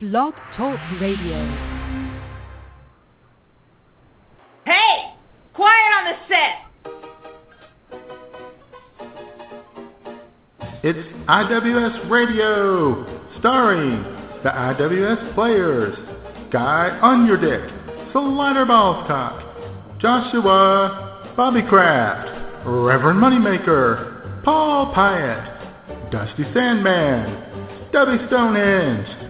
Blog Talk Radio. Hey! Quiet on the set! It's IWS Radio, starring the IWS players, Guy Underdick, Slider Ballscock, Joshua Bobby Kraft, Reverend Moneymaker, Paul Piatt, Dusty Sandman, Stubby Stonehenge,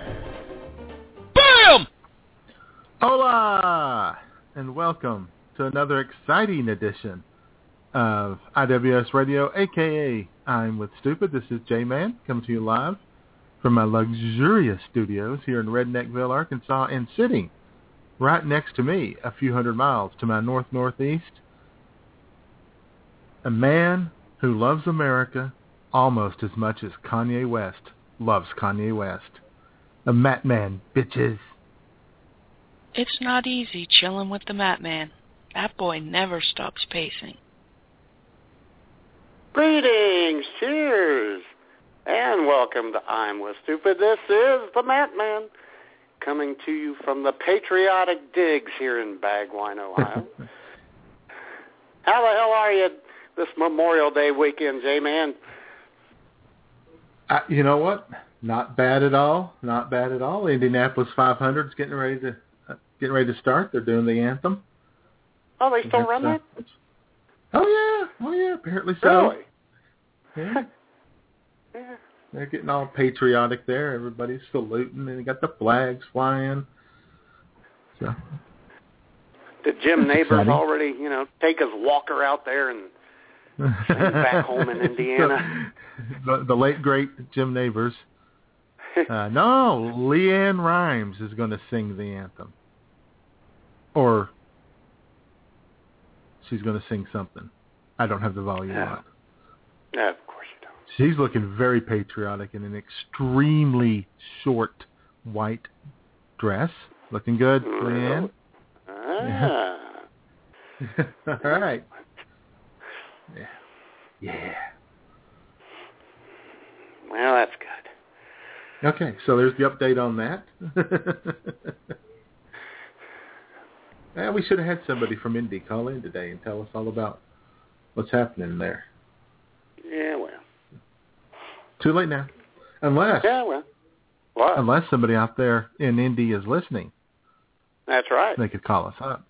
And welcome to another exciting edition of IWS Radio, aka I'm with Stupid. This is J-Man, coming to you live from my luxurious studios here in Redneckville, Arkansas, and sitting right next to me, a few hundred miles to my north-northeast, a man who loves America almost as much as Kanye West loves Kanye West. A Matt Man, bitches. It's not easy chilling with the Matt Man. That boy never stops pacing. Greetings, cheers, and welcome to I'm with Stupid. This is the Matt Man, coming to you from the patriotic digs here in Bagwine, Ohio. How the hell are you this Memorial Day weekend, J-Man? Uh, you know what? Not bad at all. Not bad at all. Indianapolis 500 is getting ready to getting ready to start. They're doing the anthem. Oh, they still run uh, that? Oh yeah, oh yeah. Apparently so. Really? Yeah. Yeah. They're getting all patriotic there. Everybody's saluting, and they got the flags flying. So Did Jim That's Neighbors exciting. already, you know, take his walker out there and back home in Indiana? the, the late great Jim Nabors. Uh, no, LeAnn Rimes is going to sing the anthem, or she's going to sing something. I don't have the volume Yeah. on. no, of course you don't. She's looking very patriotic in an extremely short white dress. Looking good, LeAnn. Ah. All right. Yeah. Yeah. Well, that's good. Okay, so there's the update on that. well, we should have had somebody from Indy call in today and tell us all about what's happening there. Yeah, well. Too late now. Unless Yeah, well. What? unless somebody out there in Indy is listening, That's right. they could call us up.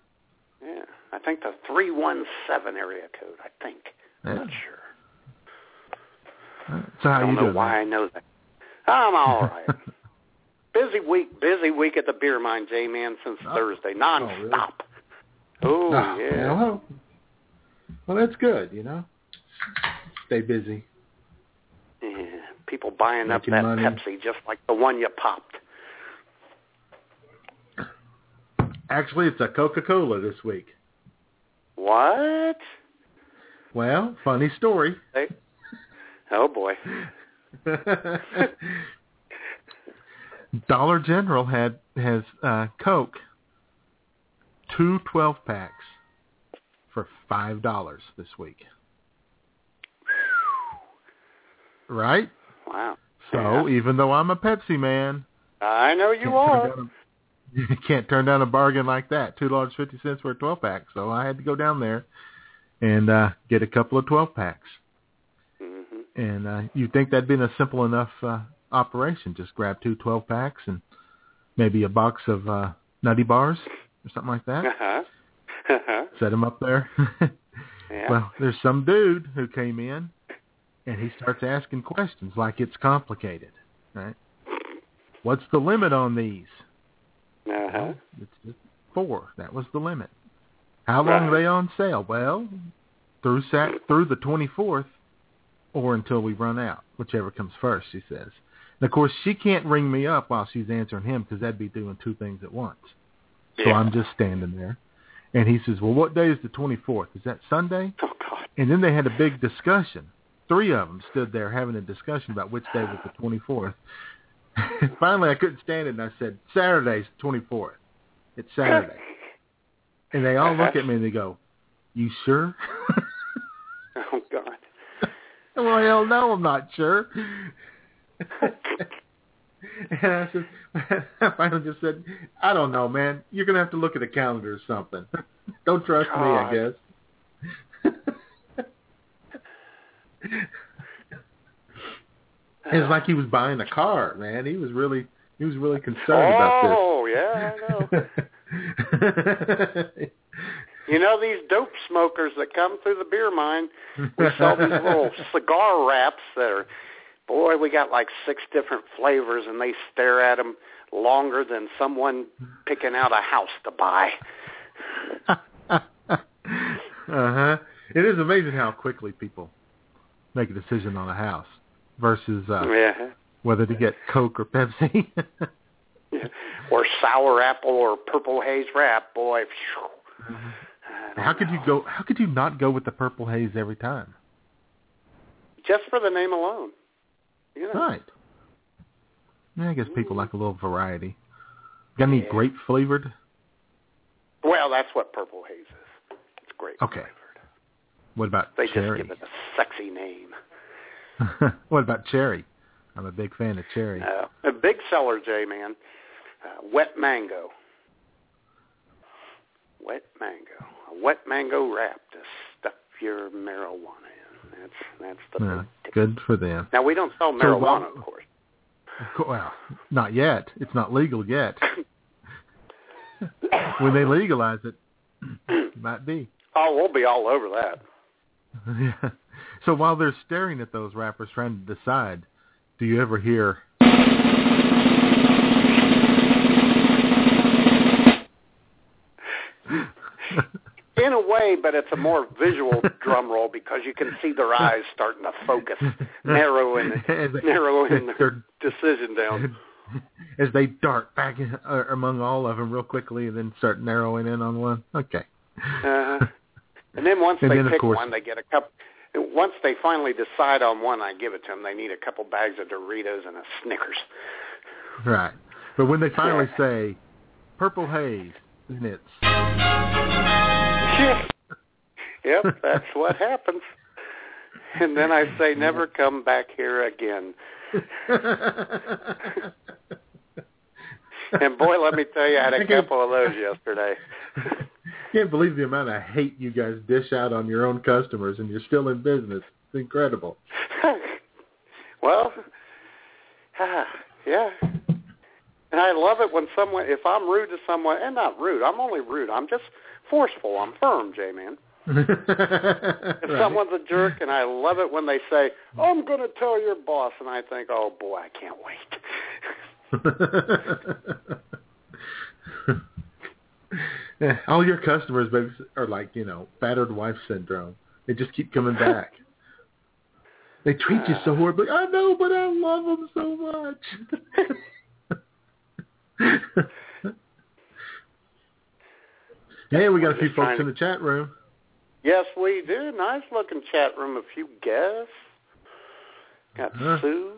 Yeah. I think the 317 area code, I think. I'm not sure. Uh, so how I don't you know doing? why I know that. I'm all right. Busy week, busy week at the beer mine, J-Man, since Oh. Thursday, really? non-stop. Oh, Ah, yeah. Well, well, that's good, you know. Stay busy. yeah. People buying up that money. Pepsi just like the one you popped. Actually, it's a Coca-Cola this week. What? Well, funny story. Hey. oh, boy. Dollar General had has uh, Coke two 12 packs for five dollars this week. Right? Wow. So even though I'm a Pepsi man, I know you are. turn down a, you can't turn down a bargain like that. Two dollars fifty cents for a twelve pack. So I had to go down there and uh get a couple of twelve packs. hmm And uh you'd think that'd been a simple enough uh operation. Just grab two 12 packs and maybe a box of uh nutty bars or something like that. Uh-huh. Uh-huh. Set them up there. Yeah. Well, there's some dude who came in and he starts asking questions like it's complicated, right? What's the limit on these? uh-huh. Well, it's just four. That was the limit. How long are they on sale? Well, through sat through the 24th or until we run out, whichever comes first, she says. And of course, she can't ring me up while she's answering him because that'd be doing two things at once. So Yeah. I'm just standing there. And he says, well, what day is the 24th? Is that Sunday? Oh God. And then they had a big discussion. Three of them stood there having a discussion about which day was the 24th. Finally, I couldn't stand it, and I said, Saturday's the 24th. It's Saturday. and they all look at me and they go, you sure? Oh God. well, hell no, I'm not sure. and I said, I finally just said, I don't know, man. You're gonna have to look at a calendar or something. don't trust me, I guess. it's like he was buying a car, man. He was really, he was really concerned about this. Oh yeah, I know. You know these dope smokers that come through the beer mine. We sell these little cigar wraps that are, boy, we got like six different flavors, and they stare at them longer than someone picking out a house to buy. uh-huh. It is amazing how quickly people make a decision on a house versus uh, Yeah. whether to get Coke or Pepsi. Or sour apple or purple haze wrap, boy. don't how could you go? How could you not go with the purple haze every time? Just for the name alone. Know. Right. Yeah, I guess people like a little variety. Got any Yeah. grape flavored? Well, that's what purple haze is. It's grape Okay. flavored. What about They cherry? just give it a sexy name. what about cherry? I'm a big fan of cherry. Uh, a big seller, J man. Uh, wet mango. Wet mango. A wet mango wrap to stuff your marijuana in. That's that's the Yeah, good for them. Now we don't sell So, marijuana, well- of course. Well, not yet. It's not legal yet. when they legalize it, it might be. Oh, we'll be all over that. Yeah. So while they're staring at those rappers trying to decide, do you ever hear? In a way, but it's a more visual drum roll because you can see their eyes starting to focus, narrowing, narrowing they're- decision down. as they dart back in, uh, among all of them real quickly and then start narrowing in on one. Okay. Uh-huh. And then once And they then, pick one, they get a couple. Once they finally decide on one, I give it to them. They need a couple bags of Doritos and a Snickers. Right. But when they finally say purple haze, then it's yep, that's what happens. And then I say, never come back here again. And boy, let me tell you, I had a couple of those yesterday. Can't believe the amount of hate you guys dish out on your own customers, and you're still in business. It's incredible. well, ah, yeah. And I love it when someone, if I'm rude to someone, and not rude, I'm only rude. I'm just forceful. I'm firm, J-Man. If Right. someone's a jerk, and I love it when they say, I'm going to tell your boss, and I think, oh, boy, I can't wait. Yeah, All your customers are like, you know, battered wife syndrome. They just keep coming back. They treat you so uh. horribly. I know, but I love them so much. Hey, we got a few folks in the chat room. Yes, we do. Nice looking chat room. A few guests. Got Uh-huh. Sue.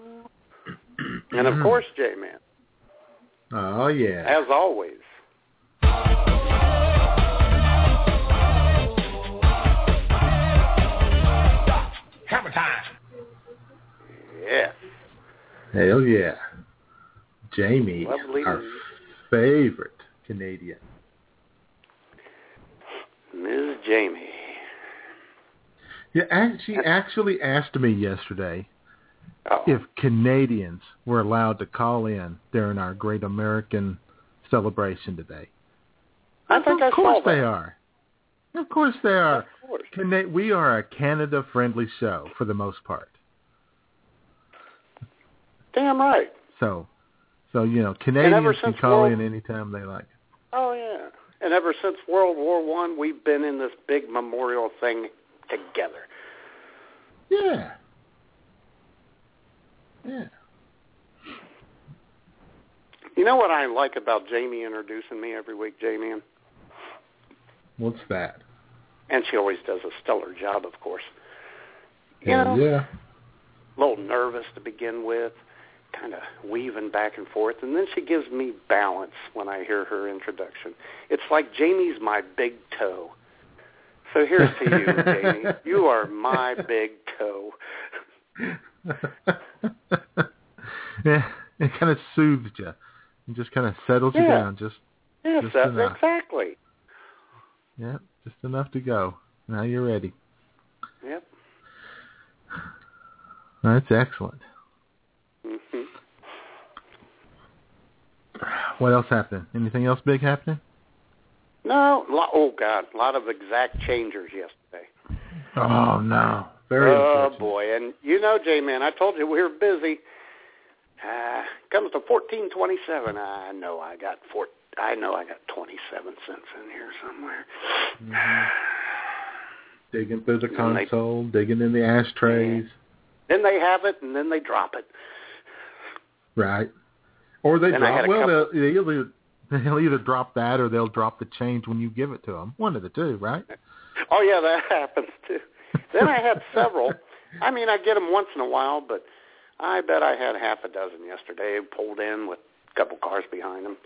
And of course, J-Man. Oh yeah. As always. Hammer time. Yeah. Hell yeah. Jamie, Lovely. our favorite Canadian. Ms. Jamie. Yeah, she actually asked me yesterday Oh. if Canadians were allowed to call in during our Great American celebration today. I think I of course saw that. they are. Of course they are. Of course. Cana- we are a Canada-friendly show for the most part. Damn right. So, so you know, Canadians can call World- in anytime they like. Oh yeah. And ever since World War One, we've been in this big memorial thing together. Yeah. Yeah. You know what I like about Jamie introducing me every week, Jamie? What's that? And she always does a stellar job, of course. You know, yeah. a little nervous to begin with, kind of weaving back and forth, and then she gives me balance when I hear her introduction. It's like Jamie's my big toe. So here's to you, Jamie. You are my big toe. yeah, it kind of soothes you. It just kind of settles you down. Just Yes, Just that, enough. exactly. yeah, just enough to go. Now you're ready. Yep. That's excellent. hmm What else happened? Anything else big happening? No, lo- oh God, a lot of exact changers yesterday. Oh no, very oh boy, and you know, J-Man, I told you we were busy. Uh, comes to fourteen twenty-seven. I know I got four. I know I got twenty-seven cents in here somewhere. Mhm. Digging through the And they- console, digging in the ashtrays, Then they have it, and then they drop it. right? Or they Then I had drop. Well, couple- they'll, they'll either they'll either drop that or they'll drop the change when you give it to them. One of the two, right? Oh yeah, that happens too. Then I had several. I mean, I get them once in a while, but I bet I had half a dozen yesterday pulled in with a couple cars behind them.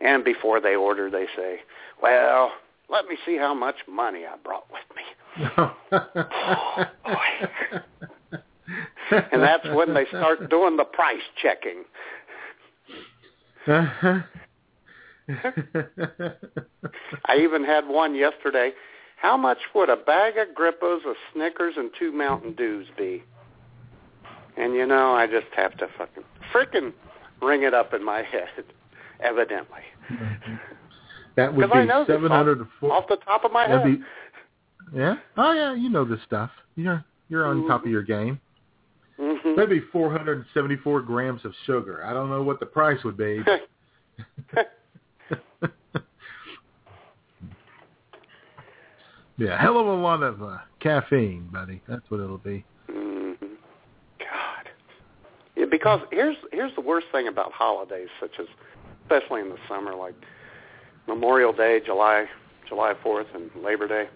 And before they order, they say, "Well, let me see how much money I brought with me." And that's when they start doing the price checking. I even had one yesterday. How much would a bag of Grippos, a Snickers, and two Mountain Dews be? And you know, I just have to fucking frickin' ring it up in my head. Evidently, that would be seven hundred off, off the top of my head. Be, yeah. Oh yeah, you know this stuff. You're you're on top of your game. Mhm. Maybe 474 grams of sugar. I don't know what the price would be. yeah, hell of a lot of uh, caffeine, buddy. That's what it'll be. Mhm. God. Yeah, because here's here's the worst thing about holidays, such as especially in the summer, like Memorial Day, July July Fourth, and Labor Day.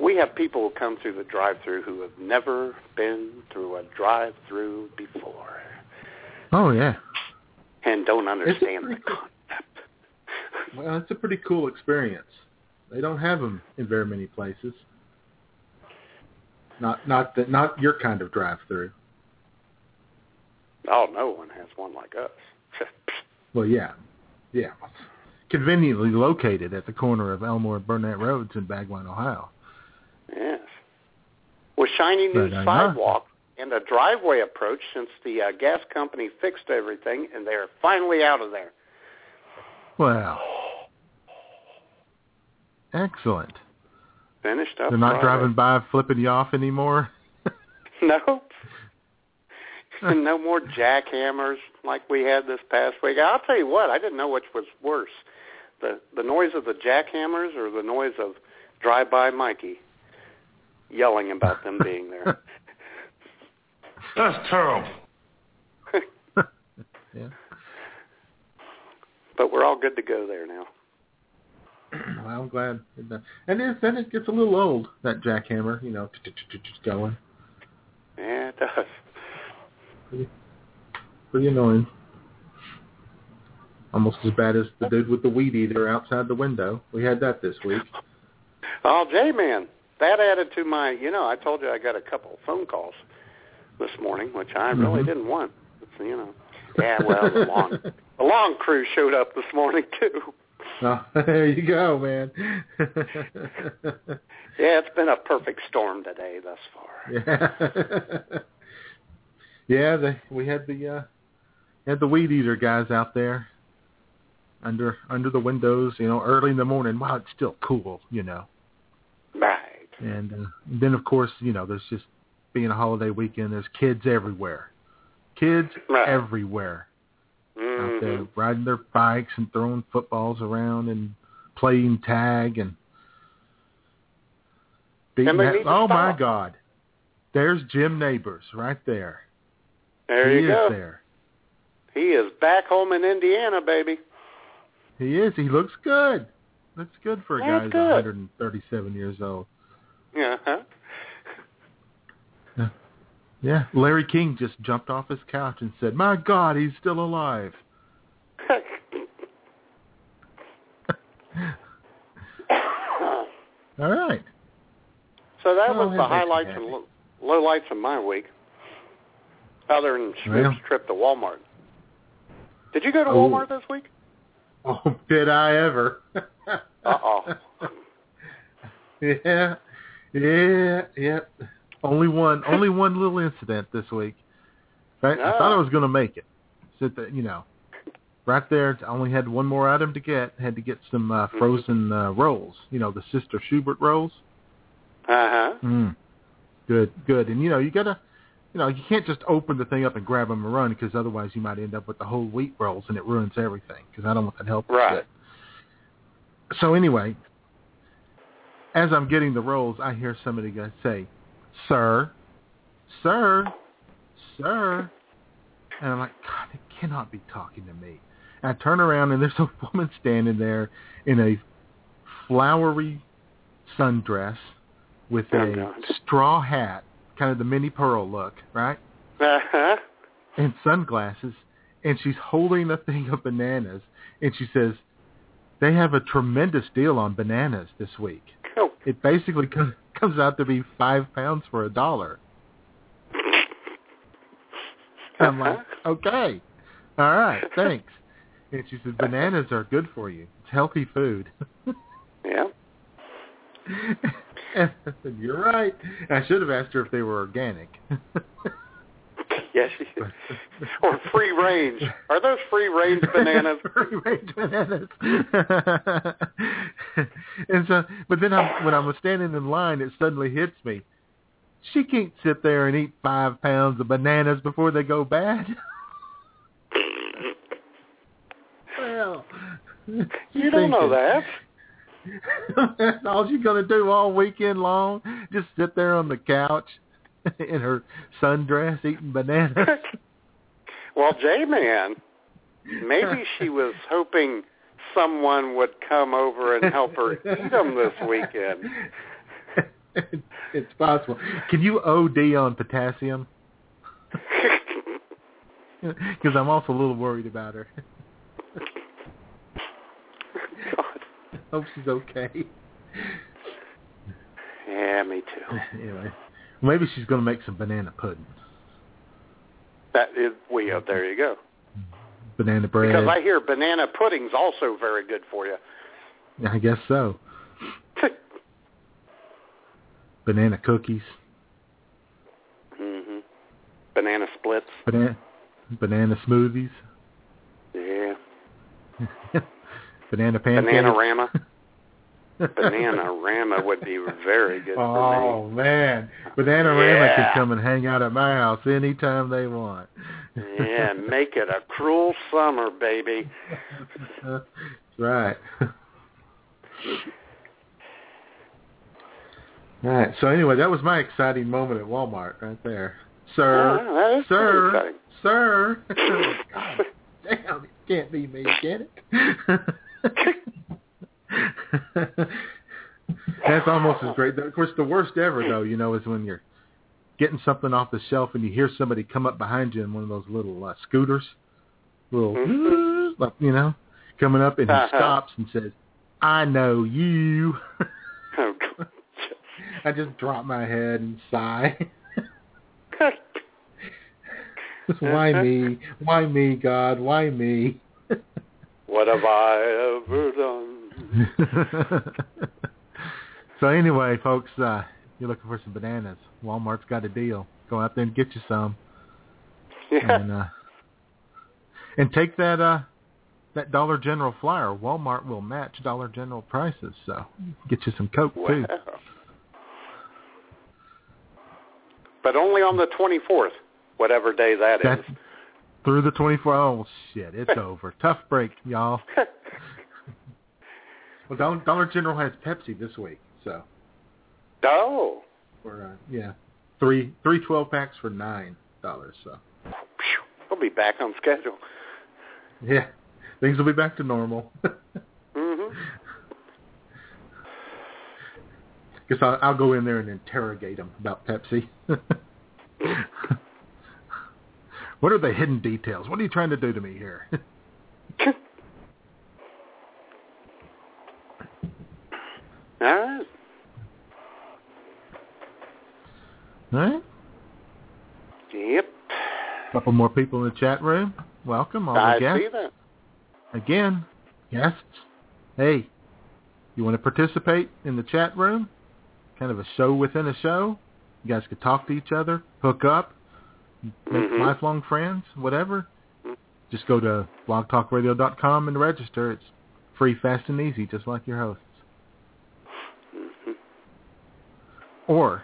We have people who come through the drive-through who have never been through a drive-through before Oh yeah. and don't understand the concept. Well, it's a pretty cool experience. They don't have them in very many places. Not not the, not your kind of drive-through. oh, no one has one like us. Well, yeah, yeah. Conveniently located at the corner of Elmore and Burnett Roads in Bagwine, Ohio. Yes. With shiny new But know. sidewalk and a driveway approach since the uh, gas company fixed everything and they're finally out of there. Well, excellent. Finished up. They're not driving by flipping you off anymore. Nope. no more jackhammers like we had this past week. I'll tell you what, I didn't know which was worse. The the noise of the jackhammers or the noise of drive by Mikey yelling about them being there. That's terrible. yeah. but we're all good to go there now. Well, I'm glad. And then then it gets a little old that jackhammer, you know, going. Yeah, it does. Pretty, pretty annoying. Almost as bad as the dude with the weed eater outside the window. We had that this week. Oh, J-Man, that added to my, you know, I told you I got a couple phone calls this morning, which I really Mhm. didn't want. It's, you know, yeah, well, the long, the long crew showed up this morning too. Oh, there you go, man. Yeah, it's been a perfect storm today thus far. yeah. yeah, they, we had the uh had the weed eater guys out there under under the windows, you know, early in the morning while it's still cool, you know. And uh, then of course, you know, there's just being a holiday weekend, there's kids everywhere. Kids Right. everywhere out there Mhm. riding their bikes and throwing footballs around and playing tag and beating that. Oh my. God! There's Jim Nabors right there. There he you is go. there. He is back home in Indiana, baby. He is. He looks good. That's good for a That's guy who's good. 137 years old. Uh-huh. Yeah. huh? Yeah, Larry King just jumped off his couch and said, "My God, he's still alive." All right. So that Well, was the highlights and lo- lowlights of my week. Other than Schmidt's Well. trip to Walmart. Did you go to Oh. Walmart this week? Oh, did I ever? Uh-oh. yeah, yeah, yeah. Only one, only one little incident this week. I, I thought I was going to make it. Sit there, you know, right there. I only had one more item to get. Had to get some uh, frozen uh, rolls. You know, the Sister Schubert rolls. Uh-huh. Mm. Good, good. And you know, you gotta, you know, you can't just open the thing up and grab them and run because otherwise you might end up with the whole wheat rolls and it ruins everything. Because I don't want that help. Right. So anyway, as I'm getting the rolls, I hear somebody say, "Sir, sir, sir," and I'm like, God, they cannot be talking to me. And I turn around and there's a woman standing there in a flowery sundress with a straw hat, kind of the Minnie Pearl look, right? Uh-huh. and sunglasses, and she's holding a thing of bananas, and she says, "They have a tremendous deal on bananas this week. It basically co- comes out to be five pounds for a dollar." I'm like, "Okay, all right, thanks." And she said, "Bananas are good for you. It's healthy food." Yeah. and I said, "You're right." I should have asked her if they were organic. Yes. or free range. Are those free range bananas? free range bananas. and so, but then I'm, when I was standing in line, it suddenly hits me. She can't sit there and eat five pounds of bananas before they go bad. well, You don't know that. That's all she's gonna do all weekend long. Just sit there on the couch in her sundress eating bananas. Well, J-Man, maybe she was hoping someone would come over and help her eat them this weekend. it's possible. Can you OD on potassium? Because I'm also a little worried about her. God. Hope she's okay. Yeah, me too. Anyway, maybe she's going to make some banana pudding, That is, we. Uh, there you go. banana bread. Because I hear banana pudding's also very good for you. I guess so. Banana cookies, hmm Banana splits. banana banana smoothies, Yeah. banana pancakes. Banana rama. Bananarama would be very good for me. Oh man, Bananarama Yeah. can come and hang out at my house anytime they want. Yeah, make it a cruel summer, baby. Right. All right. So anyway, that was my exciting moment at Walmart right there, sir. Oh, sir, sir. God damn, it can't be me, can it? That's almost as great. Of course, the worst ever though, you know, is when you're getting something off the shelf and you hear somebody come up behind you in one of those little uh, scooters, little, Mhm. like, you know, coming up and he Uh-huh. stops and says, "I know you." Oh, I just drop my head and sigh. Why me? Why me, God? Why me? what have I ever done? so anyway, folks, uh, you're looking for some bananas. Walmart's got a deal. Go out there and get you some, Yeah. and uh, and take that uh, that Dollar General flyer. Walmart will match Dollar General prices, so get you some Coke too. But only on the 24th, whatever day that is. That's through the 24th. Oh shit, it's over. Tough break, y'all. Well, Dollar, Dollar General has Pepsi this week, so oh. for uh, yeah, three three twelve packs for nine dollars. So We'll be back on schedule. yeah, things will be back to normal. hmm Guess I'll, I'll go in there and interrogate them about Pepsi. what are the hidden details? What are you trying to do to me here? All right. All right. Yep. couple more people in the chat room. Welcome, all the I guests. see that. Again, guests. Hey, you want to participate in the chat room? Kind of a show within a show. You guys could talk to each other, hook up, make Mhm. lifelong friends, whatever. Just go to blogtalkradio.com and register. It's free, fast, and easy, just like your hosts. Mhm. Or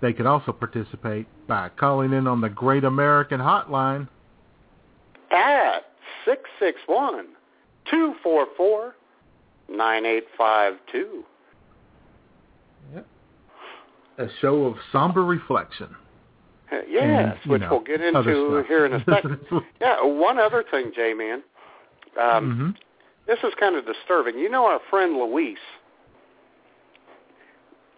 they could also participate by calling in on the Great American Hotline. At six six one two four four nine eight five two. A show of somber reflection. Yes, And, which know, we'll get into here in a second. yeah, one other thing, J-Man. Um, hmm This is kind of disturbing. You know our friend Luis,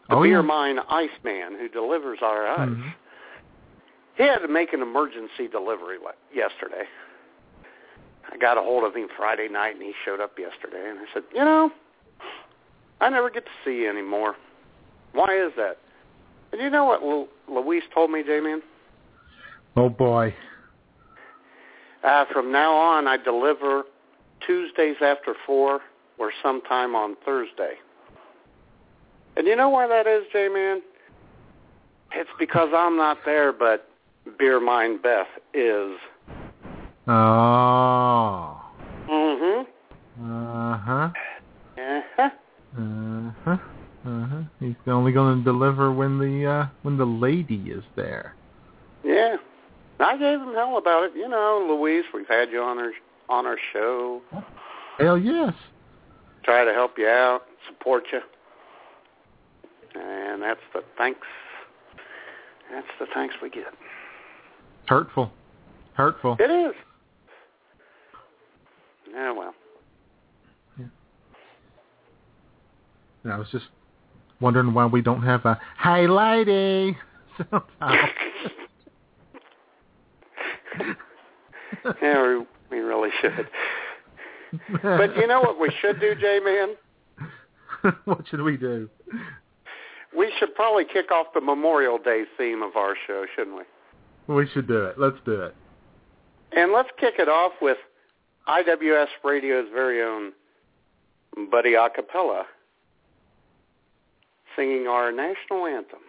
the Oh, beer yeah. mine Iceman who delivers our ice. Mhm. He had to make an emergency delivery yesterday. I got a hold of him Friday night, and he showed up yesterday. And I said, you know, I never get to see you anymore. Why is that? And you know what Lu- Luis told me, J-Man? Oh boy. Uh, from now on, I deliver Tuesdays after 4 or sometime on Thursday. And you know why that is, J-Man? It's because I'm not there, but Beer Mine Beth is. Oh. Mm-hmm. Uh-huh. Uh-huh. Uh-huh. Uh-huh. He's only going to deliver when the uh when the lady is there. Yeah. I gave him hell about it. You know, Luis, we've had you on our on our show. Hell yes. Try to help you out, support you. And that's the thanks. That's the thanks we get. Hurtful. Hurtful. It is. Yeah, well. And I was just wondering why we don't have a Hi lady somehow. yeah, we, we really should. But you know what we should do, J-Man? what should we do? We should probably kick off the Memorial Day theme of our show, shouldn't we? We should do it. Let's do it. And let's kick it off with IWS Radio's very own Buddy Acapella singing our national anthem.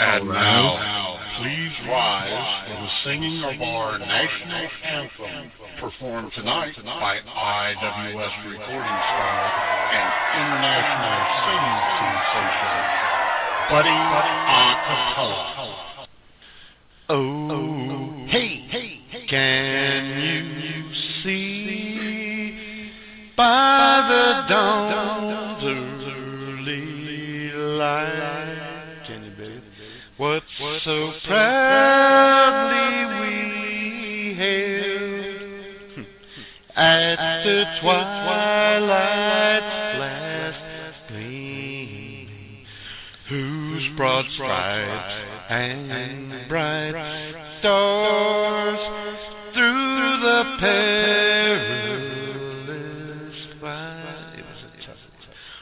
And right. now, please rise for the singing of our national anthem, performed tonight by IWS recording star and international singing sensation, Buddy Acapella. Oh, hey, hey, hey, can you see by the dawn's early light? What so proudly we hailed at the twilight's last gleaming, whose broad stripes and bright stars through the perilous fight. It was a tough-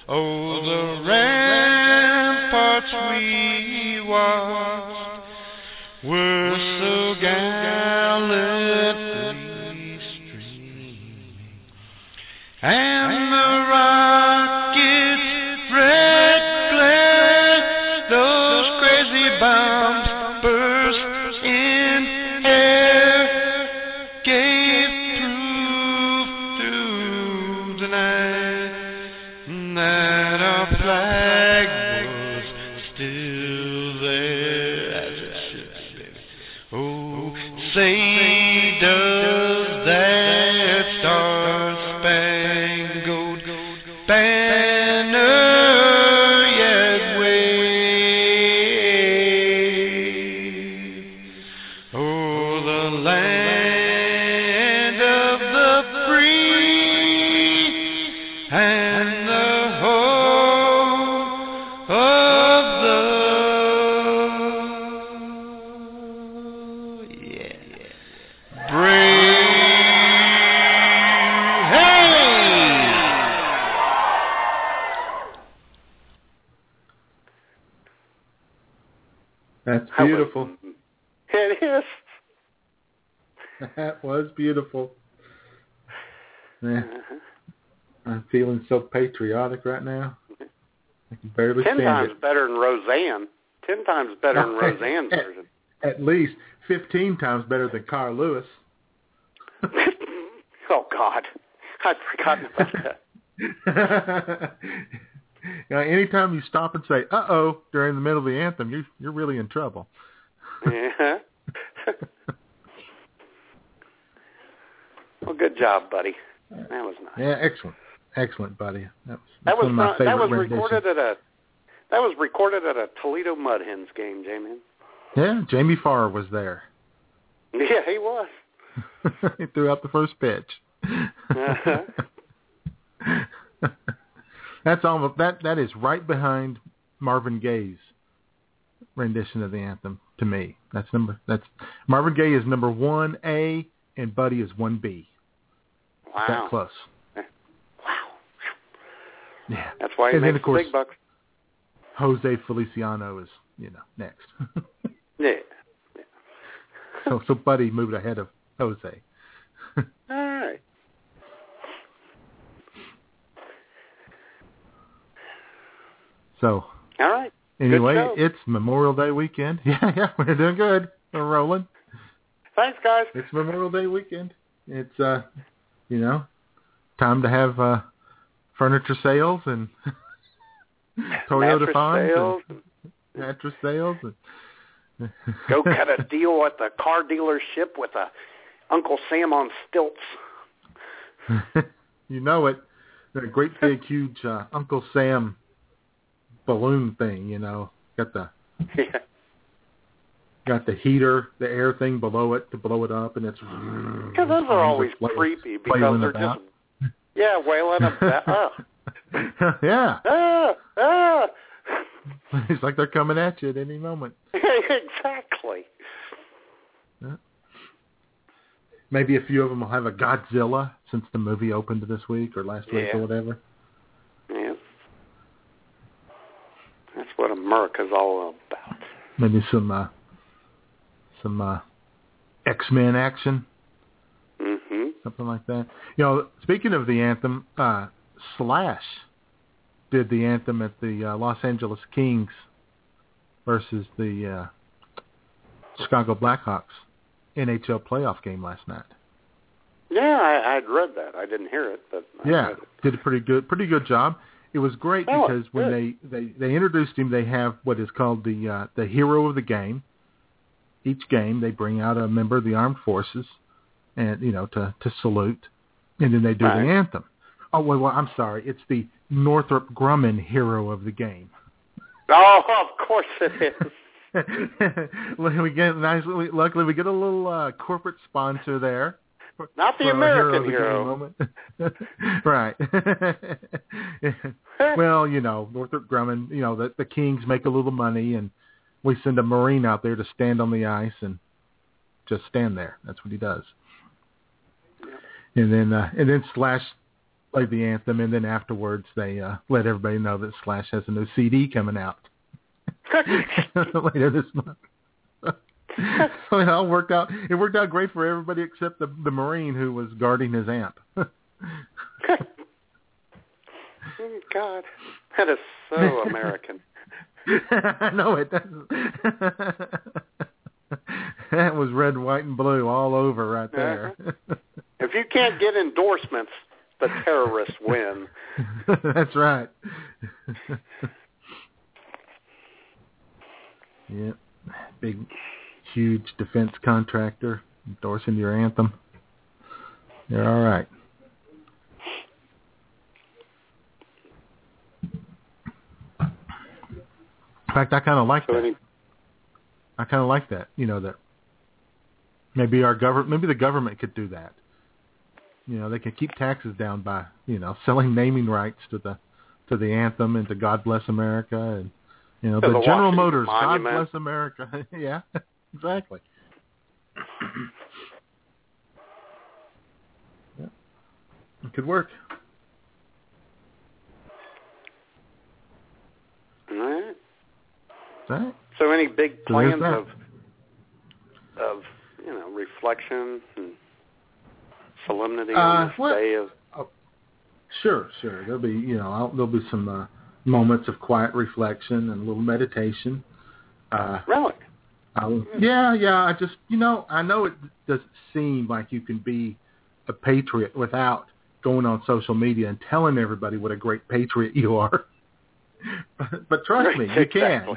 Oh, the oh, ramparts we watched. Were so gallantly streaming, and That was beautiful. Yeah, Uh-huh. I'm feeling so patriotic right now. I can barely Ten stand times it. better than Roseanne. Ten times better than Roseanne's version. At least 15 times better than Carl Lewis. oh God, I'd forgotten about that. you know, anytime you stop and say "uh oh" during the middle of the anthem, you're you're really in trouble. Yeah. Well, good job, buddy. That was nice. Yeah, excellent, excellent, buddy. That was, That was one of my not- favorite that was renditions. recorded at a that was recorded at a Toledo Mud Hens game, J-Man. Yeah, Jamie Farr was there. Yeah, he was. he threw out the first pitch. Uh-huh. That's almost that. That is right behind Marvin Gaye's rendition of the anthem to me. That's number. That's Marvin Gaye is number one A and Buddy is one B. Wow. That close. Wow. Yeah. That's why he And then, makes of course- the big bucks. Jose Feliciano is you know next. Yeah. so so Buddy moved ahead of Jose. All right. So All right. anyway, it's Memorial Day weekend. Yeah, yeah, we're doing good. We're rolling. Thanks, guys. It's Memorial Day weekend. It's uh, you know, time to have uh, furniture sales and Toyotathon sales. and mattress sales. And Go cut a deal at the car dealership with a Uncle Sam on stilts. you know it. A great big huge uh, Uncle Sam balloon thing. You know, got the Yeah. Got the heater, the air thing below it to blow it up, and it's. Because those are always creepy because they're about. just yeah wailing about. Oh. yeah, Ah, ah. it's like they're coming at you at any moment. exactly. Yeah. Maybe a few of them will have a Godzilla since the movie opened this week or last week or whatever. Yeah. That's what America's all about. Maybe some uh, some uh, X Men action, Mhm. something like that. You know, speaking of the anthem, uh, Slash did the anthem at the uh, Los Angeles Kings versus the uh, Chicago Blackhawks NHL playoff game last night. Yeah, I, I'd read that. I didn't hear it, but I Yeah, it. did a pretty good, pretty good job. It was great Oh, because when good. they, they they introduced him, they have what is called the uh, the hero of the game. Each game, they bring out a member of the armed forces, and you know to to salute, and then they do Right. the anthem. Oh well, well, I'm sorry, it's the Northrop Grumman hero of the game. Oh, of course it is. We get nice. Luckily, we get a little uh, corporate sponsor there. Not the American hero. moment. right. well, you know, Northrop Grumman. You know, the the Kings make a little money, and we send a Marine out there to stand on the ice and just stand there. That's what he does. And then uh, and then Slash played the anthem, and then afterwards they uh, let everybody know that Slash has a new CD coming out later this month. so it all worked out. It worked out great for everybody except the the Marine who was guarding his amp. Oh, God, that is so American. I know it. Doesn't. that was red, white, and blue all over right uh-huh. there. If you can't get endorsements, the terrorists win. That's right. yep. Big, huge defense contractor endorsing your anthem. You're all right. In fact, I kind of like So that. any, I kind of like that. You know that maybe our government, maybe the government could do that. You know, they could keep taxes down by you know selling naming rights to the to the anthem and to God Bless America and you know To the, the General Washington Motors Monument. God Bless America. yeah, exactly. yeah, it could work. all right. Right? So any big plans that. of of you know reflection and solemnity Uh, on this what- day of Sure, sure. There'll be, you know, I'll, there'll be some uh, moments of quiet reflection and a little meditation. Uh, really? I'll, yeah, yeah. I just, you know, I know it doesn't seem like you can be a patriot without going on social media and telling everybody what a great patriot you are. but, but trust me, you can.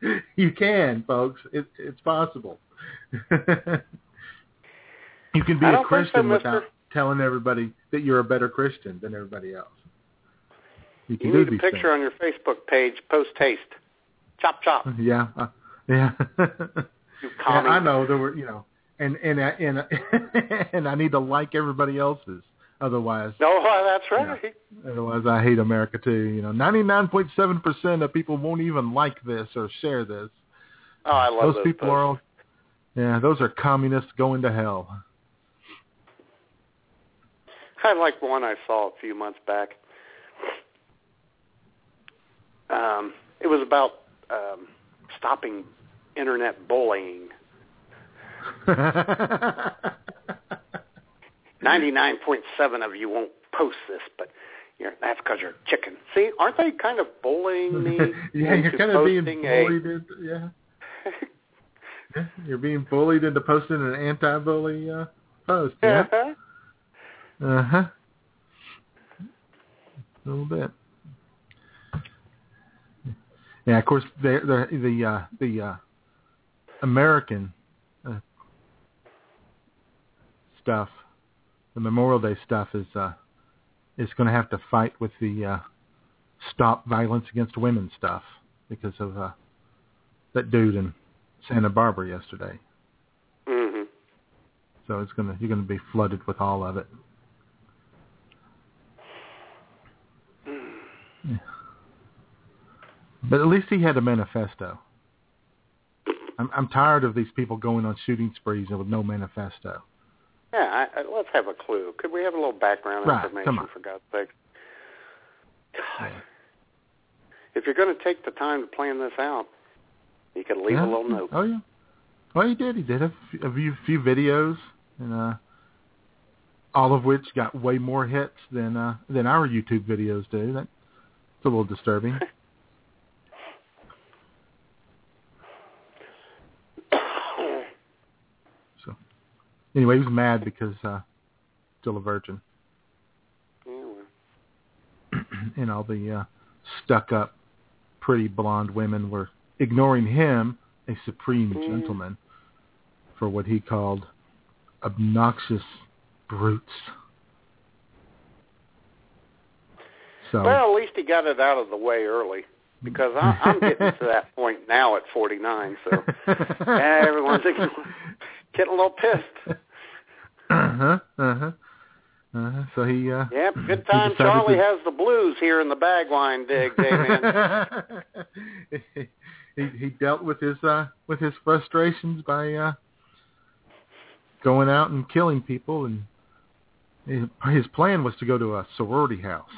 you can, folks. It, it's possible. you can be a so, Christian mister. without telling everybody that you're a better Christian than everybody else. You can You do need a picture on your Facebook page, post haste. Chop chop. Yeah, uh, yeah. You Yeah. I know there were, you know, and and I- and and I need to like everybody else's. Otherwise, No, that's right. otherwise I hate America too. You know, ninety nine point seven percent of people won't even like this or share this. Oh, I love those those people posts. are all, yeah, those are communists going to hell. I like one I saw a few months back. Um, it was about um, stopping internet bullying. Ninety-nine point seven of you won't post this, but you're, that's because you're chicken. See, aren't they kind of bullying me? yeah, you're kind of being posting a- bullied. Into, yeah. yeah, you're being bullied into posting an anti-bully uh, post. Yeah. Uh huh. A little bit. Yeah, of course, the the the uh, the uh, American uh, stuff, the Memorial Day stuff is uh, is going to have to fight with the uh, stop violence against women stuff because of uh, that dude in Santa Barbara yesterday. hmm So it's gonna you're gonna be flooded with all of it. Yeah. But at least he had a manifesto. I'm I'm tired of these people going on shooting sprees with no manifesto. Yeah, I, I, let's have a clue. Could we have a little background Right, information for God's sake? God. If you're going to take the time to plan this out, you could leave yeah. a little note. Oh yeah. Well, he did. He did a few, a few, few videos, and uh, all of which got way more hits than uh, than our YouTube videos do. That's a little disturbing. So anyway, he was mad because uh, still a virgin, Yeah, and all the uh, stuck-up, pretty blonde women were ignoring him, a supreme Mm. gentleman, for what he called obnoxious brutes. So Well, at least he got it out of the way early because I, I'm getting to that point now at 49. So everyone's everyone's getting a little pissed. uh-huh, uh-huh. Uh-huh. So he uh Yep, good time. Charlie to- has the blues here in the bagline dig, J-Man. he he dealt with his uh with his frustrations by uh going out and killing people and his, his plan was to go to a sorority house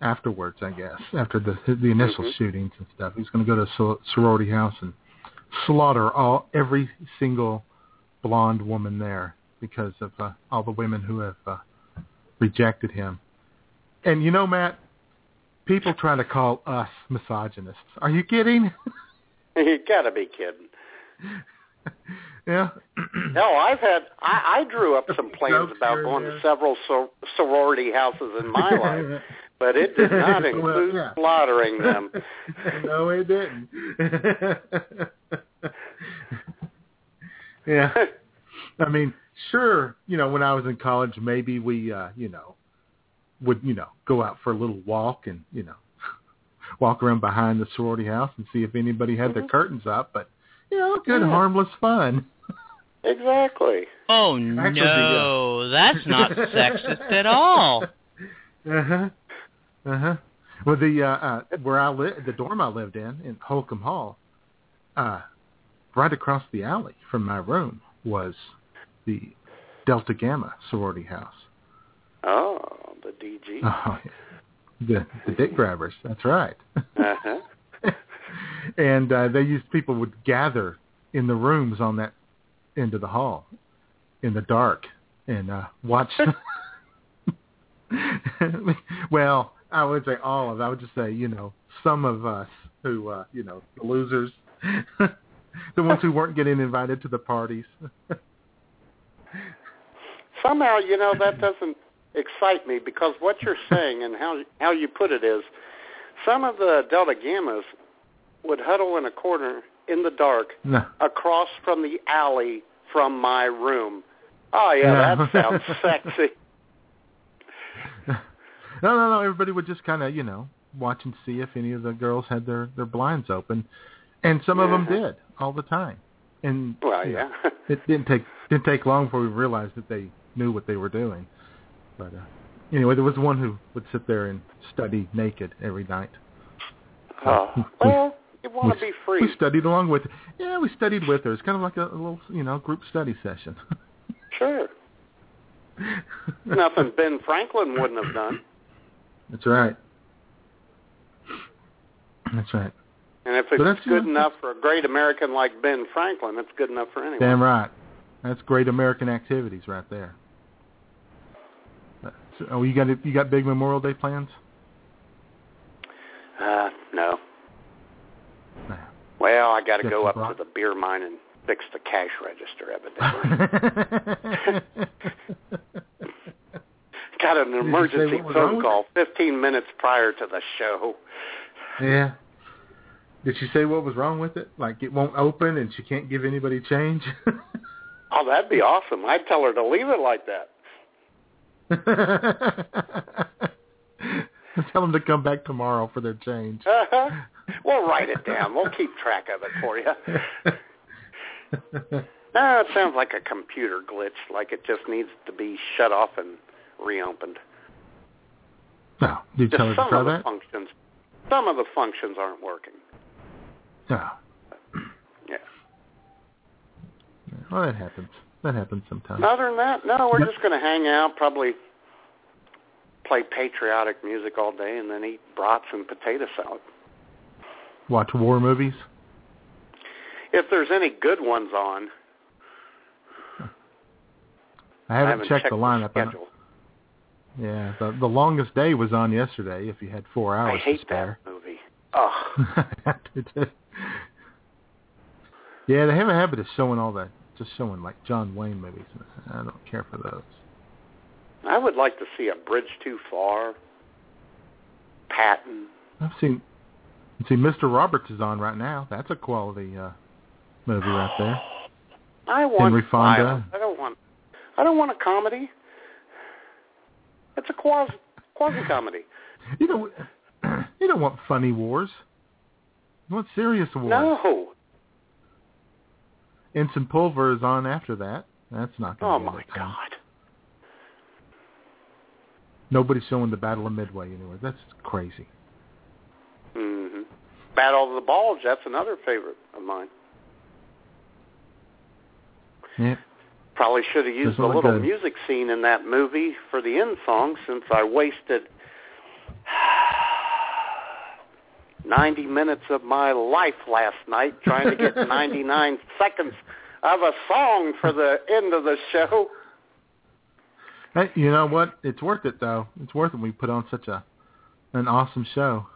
afterwards, I guess, after the the initial Mhm. shootings and stuff. He's going to go to a sorority house and slaughter all every single blonde woman there because of uh, all the women who have uh, rejected him. And you know, Matt, people try to call us misogynists. Are you kidding? you got to be kidding. yeah. No, I've had. I, I drew up some plans about going to several sor- sorority houses in my life, but it did not Well, include yeah. slaughtering them. no, it didn't. Yeah. I mean, sure, you know, when I was in college, maybe we, uh, you know, would, you know, go out for a little walk and, you know, walk around behind the sorority house and see if anybody had their Mhm. curtains up. But, you know, good, Yeah. harmless fun. Exactly. Oh Actually, no, that's not sexist at all. Uh huh. Uh huh. Well, the uh, uh, where I live, the dorm I lived in in Holcomb Hall, uh, right across the alley from my room was the Delta Gamma sorority house. Oh, the DG. Oh, the the dick grabbers. That's right. Uh-huh. and uh, they used people would gather in the rooms on that end of the hall in the dark and uh, watch. well, I would say all of. I would just say you know some of us who uh, you know the losers, the ones who weren't getting invited to the parties. Somehow, you know, that doesn't excite me because what you're saying and how how you put it is, some of the Delta Gammas would huddle in a corner in the dark no. across from the alley from my room. Oh yeah, No. that sounds sexy. No, no, no. Everybody would just kind of, you know, watch and see if any of the girls had their their blinds open, and some of them did all the time. And Well, you know, yeah. it didn't take didn't take long before we realized that they knew what they were doing. But uh, anyway, there was one who would sit there and study naked every night. Oh, well, you want to be free. We studied along with. Yeah, we studied with her. It's kind of like a, a little, you know, group study session. Sure. Nothing Ben Franklin wouldn't have done. That's right. That's right. And if it's that's- good enough for a great American like Ben Franklin, it's good enough for anyone. Damn right. That's great American activities right there. Uh, So, oh, you got you got big Memorial Day plans? Uh, no. No. Well, I got to go up rock. to the beer mine and fix the cash register, evidently. got an emergency what was wrong phone call 15 minutes prior to the show. yeah. Did she say what was wrong with it? Like it won't open and she can't give anybody change? Oh, that'd be awesome. I'd tell her to leave it like that. Tell them to come back tomorrow for their change. Uh-huh. We'll write it down. We'll keep track of it for you. No, it sounds like a computer glitch, like it just needs to be shut off and reopened. no, did you Just tell her to some try of the that? functions, some of the functions aren't working. No. Yeah. Well, that happens. That happens sometimes. Other than that, no, we're Yep. just going to hang out, probably play patriotic music all day, and then eat brats and potato salad. Watch war movies. If there's any good ones on, I haven't, haven't checked, checked the lineup. I don't- schedule. Yeah, the the longest day was on yesterday. If you had four I hours to hate spare. that movie. Oh, yeah, they have a habit of showing all that, just showing like John Wayne movies. I don't care for those. I would like to see a Bridge Too Far, Patton. I've seen, see, Mr. Roberts is on right now. That's a quality uh movie right there. I want Henry Fonda. violence. I don't want. I don't want a comedy. It's a quasi quasi comedy. You don't, you don't want funny wars. You want serious wars. No. Ensign Pulver is on after that. That's not Oh going to be a my. God. Nobody's showing the Battle of Midway anywhere. That's crazy. hmm Battle of the Bulge. That's another favorite of mine. Yeah. Probably should have used Doesn't the little good. music scene in that movie for the end song since I wasted 90 minutes of my life last night trying to get 99 seconds of a song for the end of the show. Hey, you know what? It's worth it though. It's worth it. We put on such a an awesome show.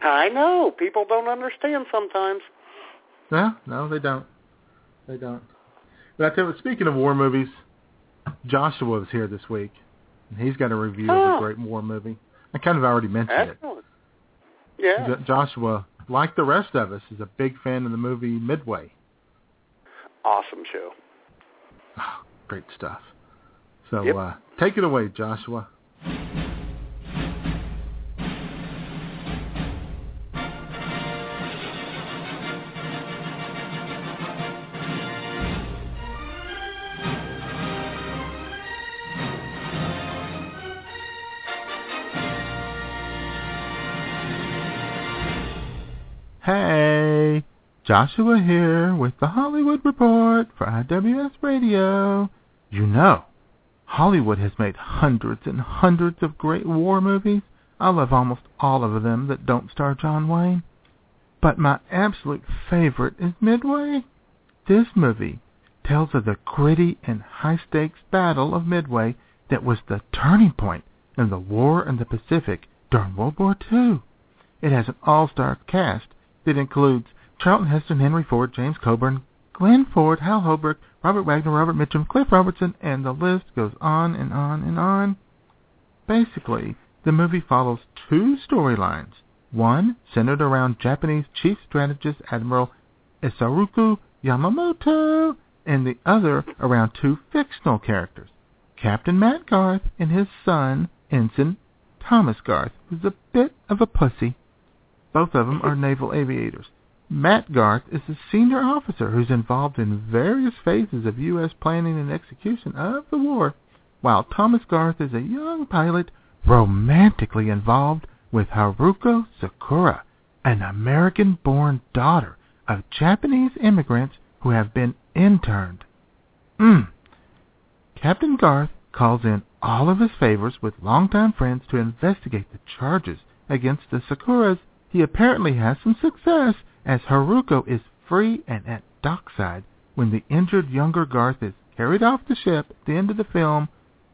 I know. People don't understand sometimes. No, no, they don't. They don't. But I tell you, speaking of war movies, Joshua was here this week, and he's got a review of Oh. a great war movie. I kind of already mentioned it. Yeah. Joshua, like the rest of us, is a big fan of the movie Midway. Awesome show. Oh, great stuff. So Yep. uh, take it away, Joshua. Joshua here with the Hollywood Report for IWS Radio. You know, Hollywood has made hundreds and hundreds of great war movies. I love almost all of them that don't star John Wayne. But my absolute favorite is Midway. This movie tells of the gritty and high-stakes battle of Midway that was the turning point in the war in the Pacific during World War II. It has an all-star cast that includes Charlton Heston, Henry Ford, James Coburn, Glenn Ford, Hal Holbrook, Robert Wagner, Robert Mitchum, Cliff Robertson, and the list goes on and on and on. Basically, the movie follows two storylines. One centered around Japanese chief strategist Admiral Isoroku Yamamoto, and the other around two fictional characters, Captain Matt Garth and his son, Ensign Thomas Garth, who's a bit of a pussy. Both of them are naval aviators. Matt Garth is a senior officer who's involved in various phases of U.S. planning and execution of the war, while Thomas Garth is a young pilot romantically involved with Haruko Sakura, an American-born daughter of Japanese immigrants who have been interned. Mm. Captain Garth calls in all of his favors with longtime friends to investigate the charges against the Sakuras. He apparently has some success as Haruko is free and at dockside when the injured younger Garth is carried off the ship at the end of the film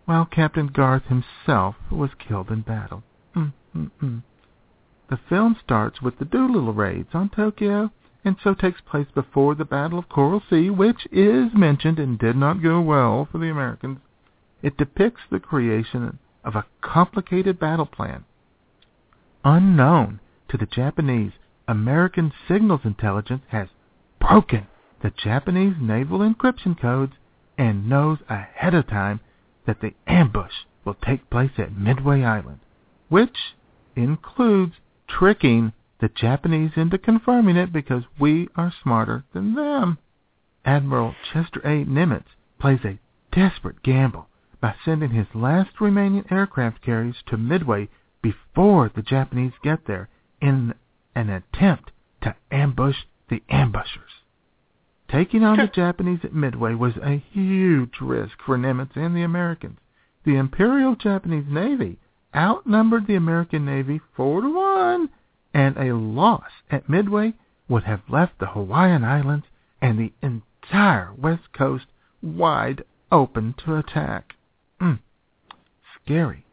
while Captain Garth himself was killed in battle. Mm-mm-mm. The film starts with the Doolittle raids on Tokyo and so takes place before the Battle of Coral Sea, which is mentioned and did not go well for the Americans. It depicts the creation of a complicated battle plan. Unknown to the Japanese, American signals intelligence has broken the Japanese naval encryption codes and knows ahead of time that the ambush will take place at Midway Island, which includes tricking the Japanese into confirming it because we are smarter than them. Admiral Chester A. Nimitz plays a desperate gamble by sending his last remaining aircraft carriers to Midway before the Japanese get there in an attempt to ambush the ambushers. Taking on the Japanese at Midway was a huge risk for Nimitz and the Americans. The Imperial Japanese Navy outnumbered the American Navy four to one, and a loss at Midway would have left the Hawaiian Islands and the entire West Coast wide open to attack. Mm. Scary.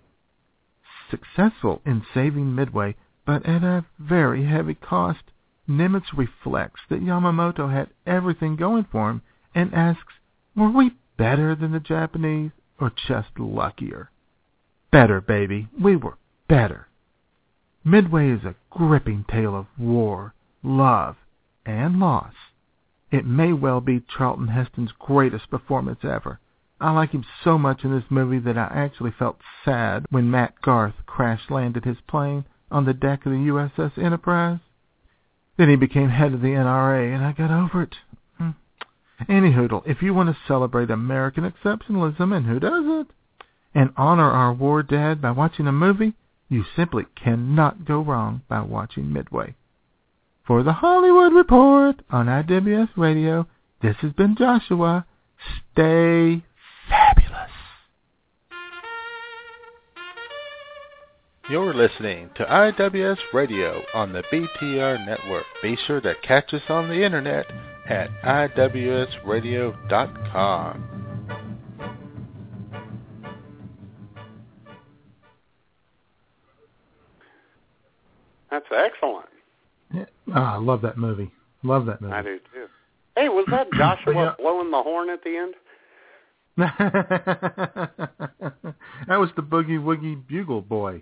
Successful in saving Midway, but at a very heavy cost. Nimitz reflects that Yamamoto had everything going for him and asks, were we better than the Japanese or just luckier? Better, baby. We were better. Midway is a gripping tale of war, love, and loss. It may well be Charlton Heston's greatest performance ever. I like him so much in this movie that I actually felt sad when Matt Garth crash-landed his plane on the deck of the USS Enterprise. Then he became head of the NRA, and I got over it. Hmm. Anyhoodle, if you want to celebrate American exceptionalism, and who doesn't, and honor our war dad by watching a movie, you simply cannot go wrong by watching Midway. For the Hollywood Report on IWS Radio, this has been Joshua. Stay You're listening to IWS Radio on the BTR network. Be sure to catch us on the internet at iwsradio.com. That's excellent. Yeah. Oh, I love that movie. Love that movie. I do too. Hey, was that Joshua Yeah. blowing the horn at the end? that was the Boogie Woogie Bugle Boy.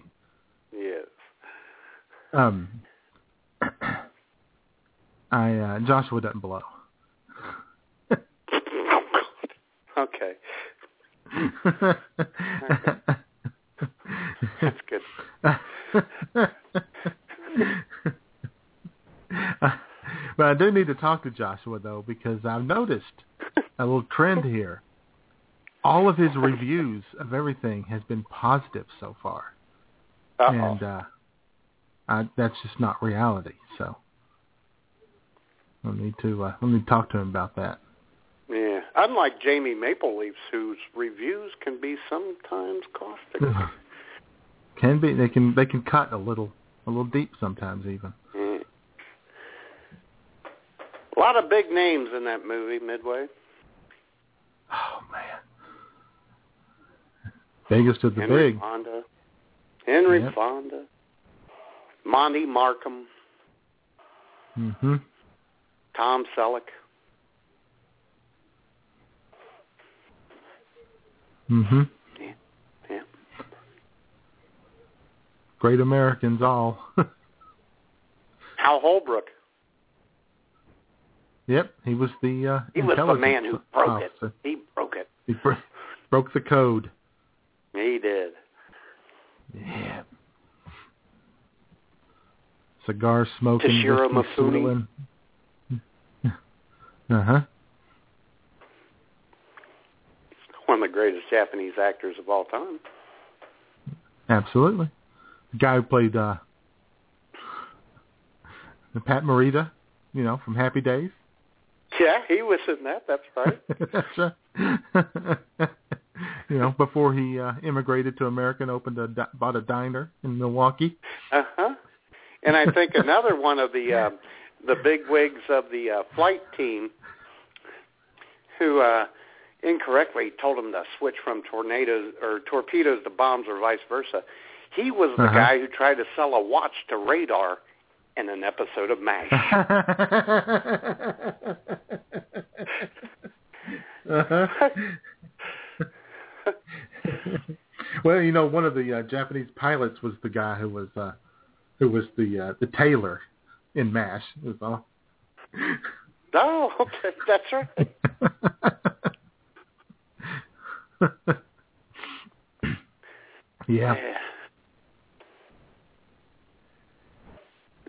Yes. Um, I uh, Joshua doesn't blow. okay. That's good. but I do need to talk to Joshua though because I've noticed a little trend here. All of his reviews of everything has been positive so far, Uh-oh. and uh, I, that's just not reality. So I need to uh, let me talk to him about that. Yeah. Unlike Jamie Maple Leafs, whose reviews can be sometimes caustic. can be they can they can cut a little a little deep sometimes even. Mm. A lot of big names in that movie, Midway. Oh man, biggest of the Henry big. Fonda. Henry Yep. Fonda. Monte Markham. Mhm. Tom Selleck. Mhm. Yeah. Great Americans all. Hal Holbrook. yep, he was the uh He was the man who broke it. He broke it. He bro- broke the code. He did. Yeah. Cigar smoking, Toshiro Mifune. Uh huh. One of the greatest Japanese actors of all time. Absolutely. The guy who played uh Pat Morita, you know, from Happy Days. Yeah, he was in that. That's right. That's right. you know, before he uh, immigrated to America and opened a bought a diner in Milwaukee. Uh huh. And I think another one of the uh, the big wigs of the uh, flight team who uh, incorrectly told him to switch from tornadoes or torpedoes to bombs or vice versa. He was the Uh-huh. guy who tried to sell a watch to radar in an episode of MASH. uh-huh. well, you know, one of the uh, Japanese pilots was the guy who was uh, who was the uh, the tailor in MASH. Was all. oh, okay, that's right. yeah.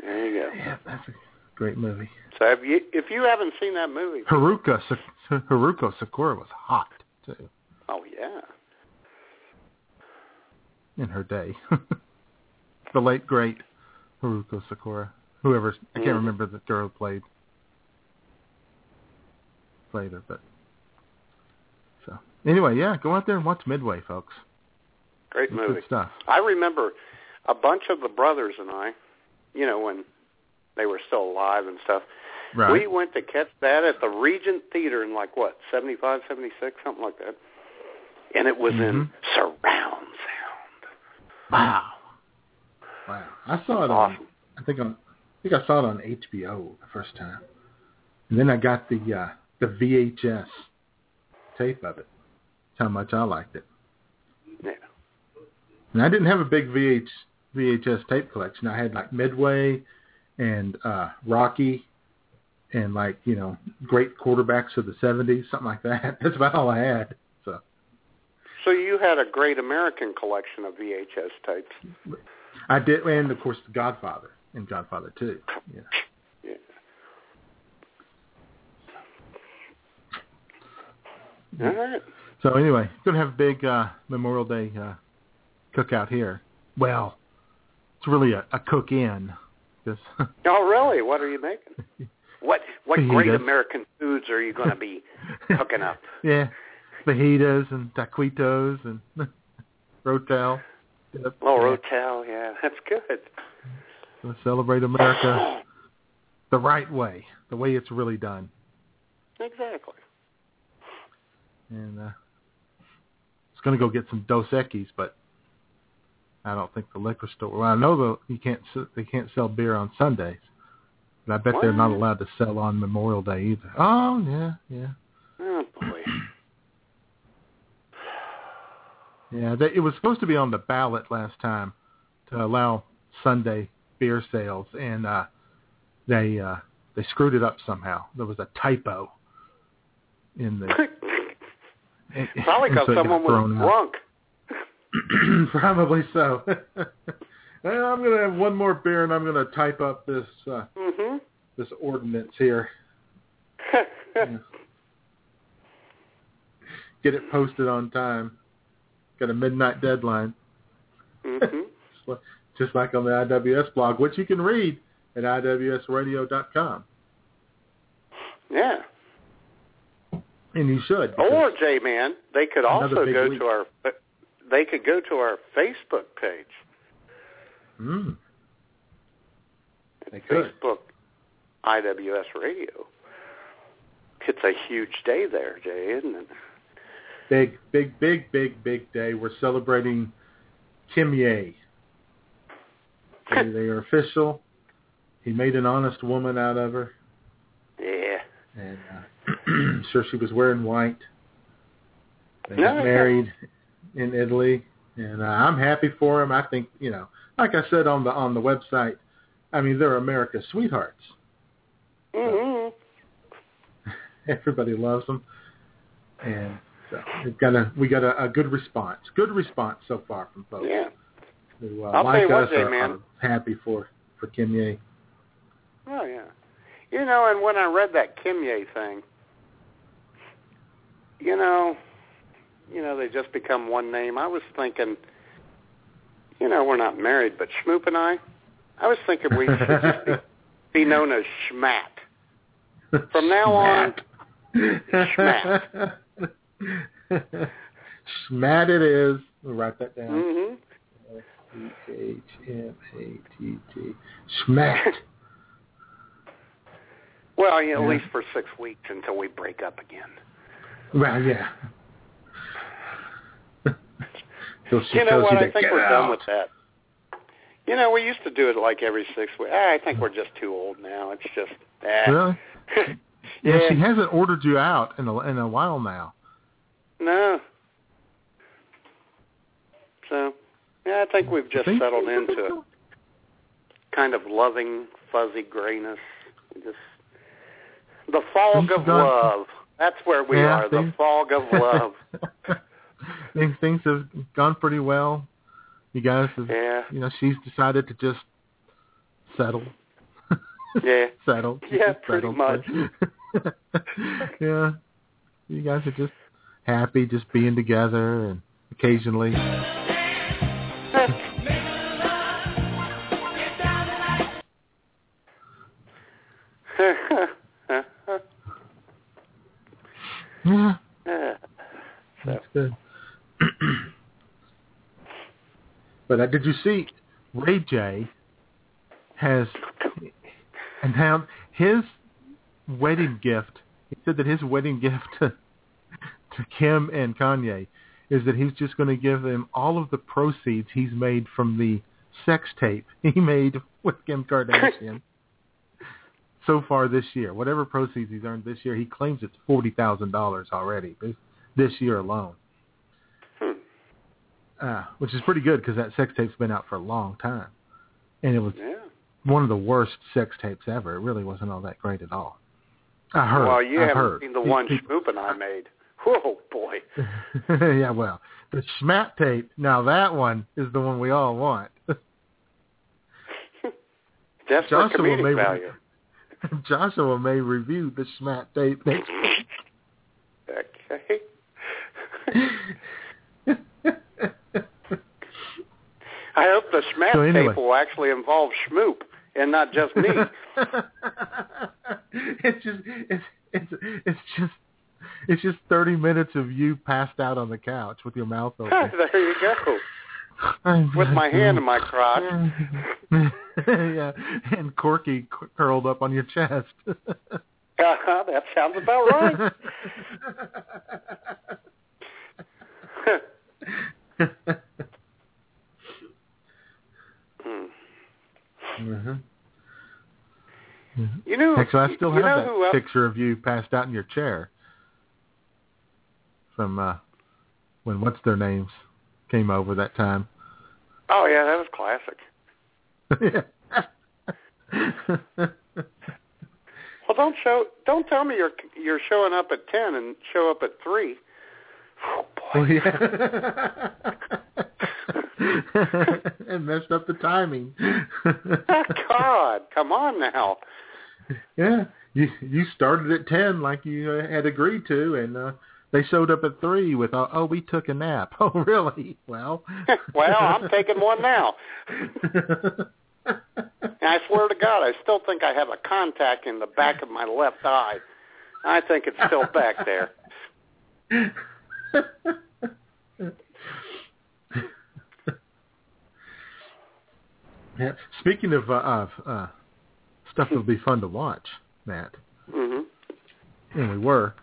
There you go. Yeah, that's a great movie. So if you if you haven't seen that movie, Haruka Haruko Sakura was hot too oh yeah, in her day. the late great Haruko Sakura. Whoever I can't Mhm. remember the girl who played played her, but so anyway, yeah, go out there and watch Midway, folks. great It's movie. Stuff. I remember a bunch of the brothers and I, you know, when they were still alive and stuff. Right. We went to catch that at the Regent Theater in like what, seventy five, seventy six, something like that. And it was in Mhm. surround sound. Wow. Wow. I saw it Awesome. on I think on I think I saw it on HBO the first time. And then I got the uh the VHS tape of it. That's how much I liked it. Yeah. And I didn't have a big VH VHS tape collection. I had like Midway and uh Rocky and like, you know, great quarterbacks of the seventies, something like that. That's about all I had. So you had a great American collection of VHS tapes. I did and of course the Godfather and Godfather two. Yeah. Yeah. Mm-hmm. All right. So anyway, gonna have a big uh, Memorial Day uh, cookout here. Well, it's really a, a cook-in. Oh, really? What are you making? What what great American foods are you going to be cooking up? yeah, fajitas and taquitos and rotel. Yep. Oh, Yeah. Rotel, yeah, that's good. Gonna celebrate America the right way, the way it's really done. Exactly. And uh, it's gonna go get some Dos Equis, but I don't think the liquor store. Well, I know the you can't they can't sell beer on Sundays, but I bet they're not allowed to sell on Memorial Day either. Oh yeah, yeah, Oh boy. Yeah. They, it was supposed to be on the ballot last time to allow Sunday beer sales, and uh, they uh, they screwed it up somehow. There was a typo in the Probably because so someone was drunk. Probably so. well, I'm gonna have one more beer, and I'm gonna type up this uh, Mhm. this ordinance here. Yeah. Get it posted on time. Got a midnight deadline, mhm. Just like- just like on the IWS blog, which you can read at iwsradio.com, Yeah. and you should. Or J man, they could also go week. to our they could go to our Facebook page. Mm. They could. Facebook IWS Radio. it's a huge day there, Jay, isn't it? Big, big, big, big, big day. We're celebrating Kimye. They, they are official. He made an honest woman out of her, Yeah. and uh, sure she was wearing white. They No, got married in Italy, and uh, I'm happy for him. I think you know, like I said on the on the website, I mean they're America's sweethearts. Mm-hmm. Everybody loves them, and so we've got a we got a, a good response. Good response so far from folks Yeah. who uh, I'll tell like you what, us Jay, are, man. are happy for for Kimye. Oh yeah. You know, and when I read that Kimye thing, you know, you know, they just become one name. I was thinking, you know, we're not married, but Schmoop and I, I was thinking we should just be, be known as Schmat. From now on, Schmat. Schmat it is. We'll write that down. hmm S-H-M-A-T-T. Schmat. Well, yeah, at Yeah. least for six weeks until we break up again. Well, yeah. You know what? you I think we're out. done with that. You know, we used to do it like every six weeks. I think we're just too old now. It's just, ah. Really? yeah. Yeah, she hasn't ordered you out in a in a while now. No. So, yeah, I think we've just Think- settled into a kind of loving, fuzzy grayness. Just the fog of love. That's where we Yeah, are. The fog of love. things things have gone pretty well. You guys have, Yeah. you know, she's decided to just settle. Yeah. settle. Yeah, just pretty settled. much. yeah. You guys are just happy just being together and occasionally Yeah, that's good. but uh, did you see Ray J has announced his wedding gift? He said that his wedding gift to, Kim and Kanye is that he's just going to give them all of the proceeds he's made from the sex tape he made with Kim Kardashian so far this year. Whatever proceeds he's earned this year, he claims it's forty thousand dollars already this, this year alone, Hmm. uh, which is pretty good because that sex tape's been out for a long time, and it was yeah. one of the worst sex tapes ever. It really wasn't all that great at all. I heard. Well, you I've haven't heard. seen the one Schmoop and I made. Whoa, oh, boy. yeah, well, the Schmat tape. Now that one is the one we all want. For Joshua may- value. Joshua may review the Schmat tape next Okay. I hope the Schmat So anyway. tape will actually involve Schmoop and not just me. it's just it's it's it's just it's just thirty minutes of you passed out on the couch with your mouth open. there you go. With my hand in my crotch. yeah, and Corky curled up on your chest. Uh-huh, that sounds about right. Mhm. You know, Actually, I still have that else- picture of you passed out in your chair from uh when what's their names came over that time. Oh yeah, that was classic. Well, don't show. Don't tell me you're you're showing up at ten and show up at three. Oh boy. Oh yeah. and messed up the timing. God, come on now. yeah, you you started at ten like you had agreed to, and uh, they showed up at three with uh, oh we took a nap. Oh really? Well. well, I'm taking one now. And I swear to God, I still think I have a contact in the back of my left eye. I think it's still back there. yeah. Speaking of uh, of uh, stuff that'll be fun to watch, Matt. hmm and we were.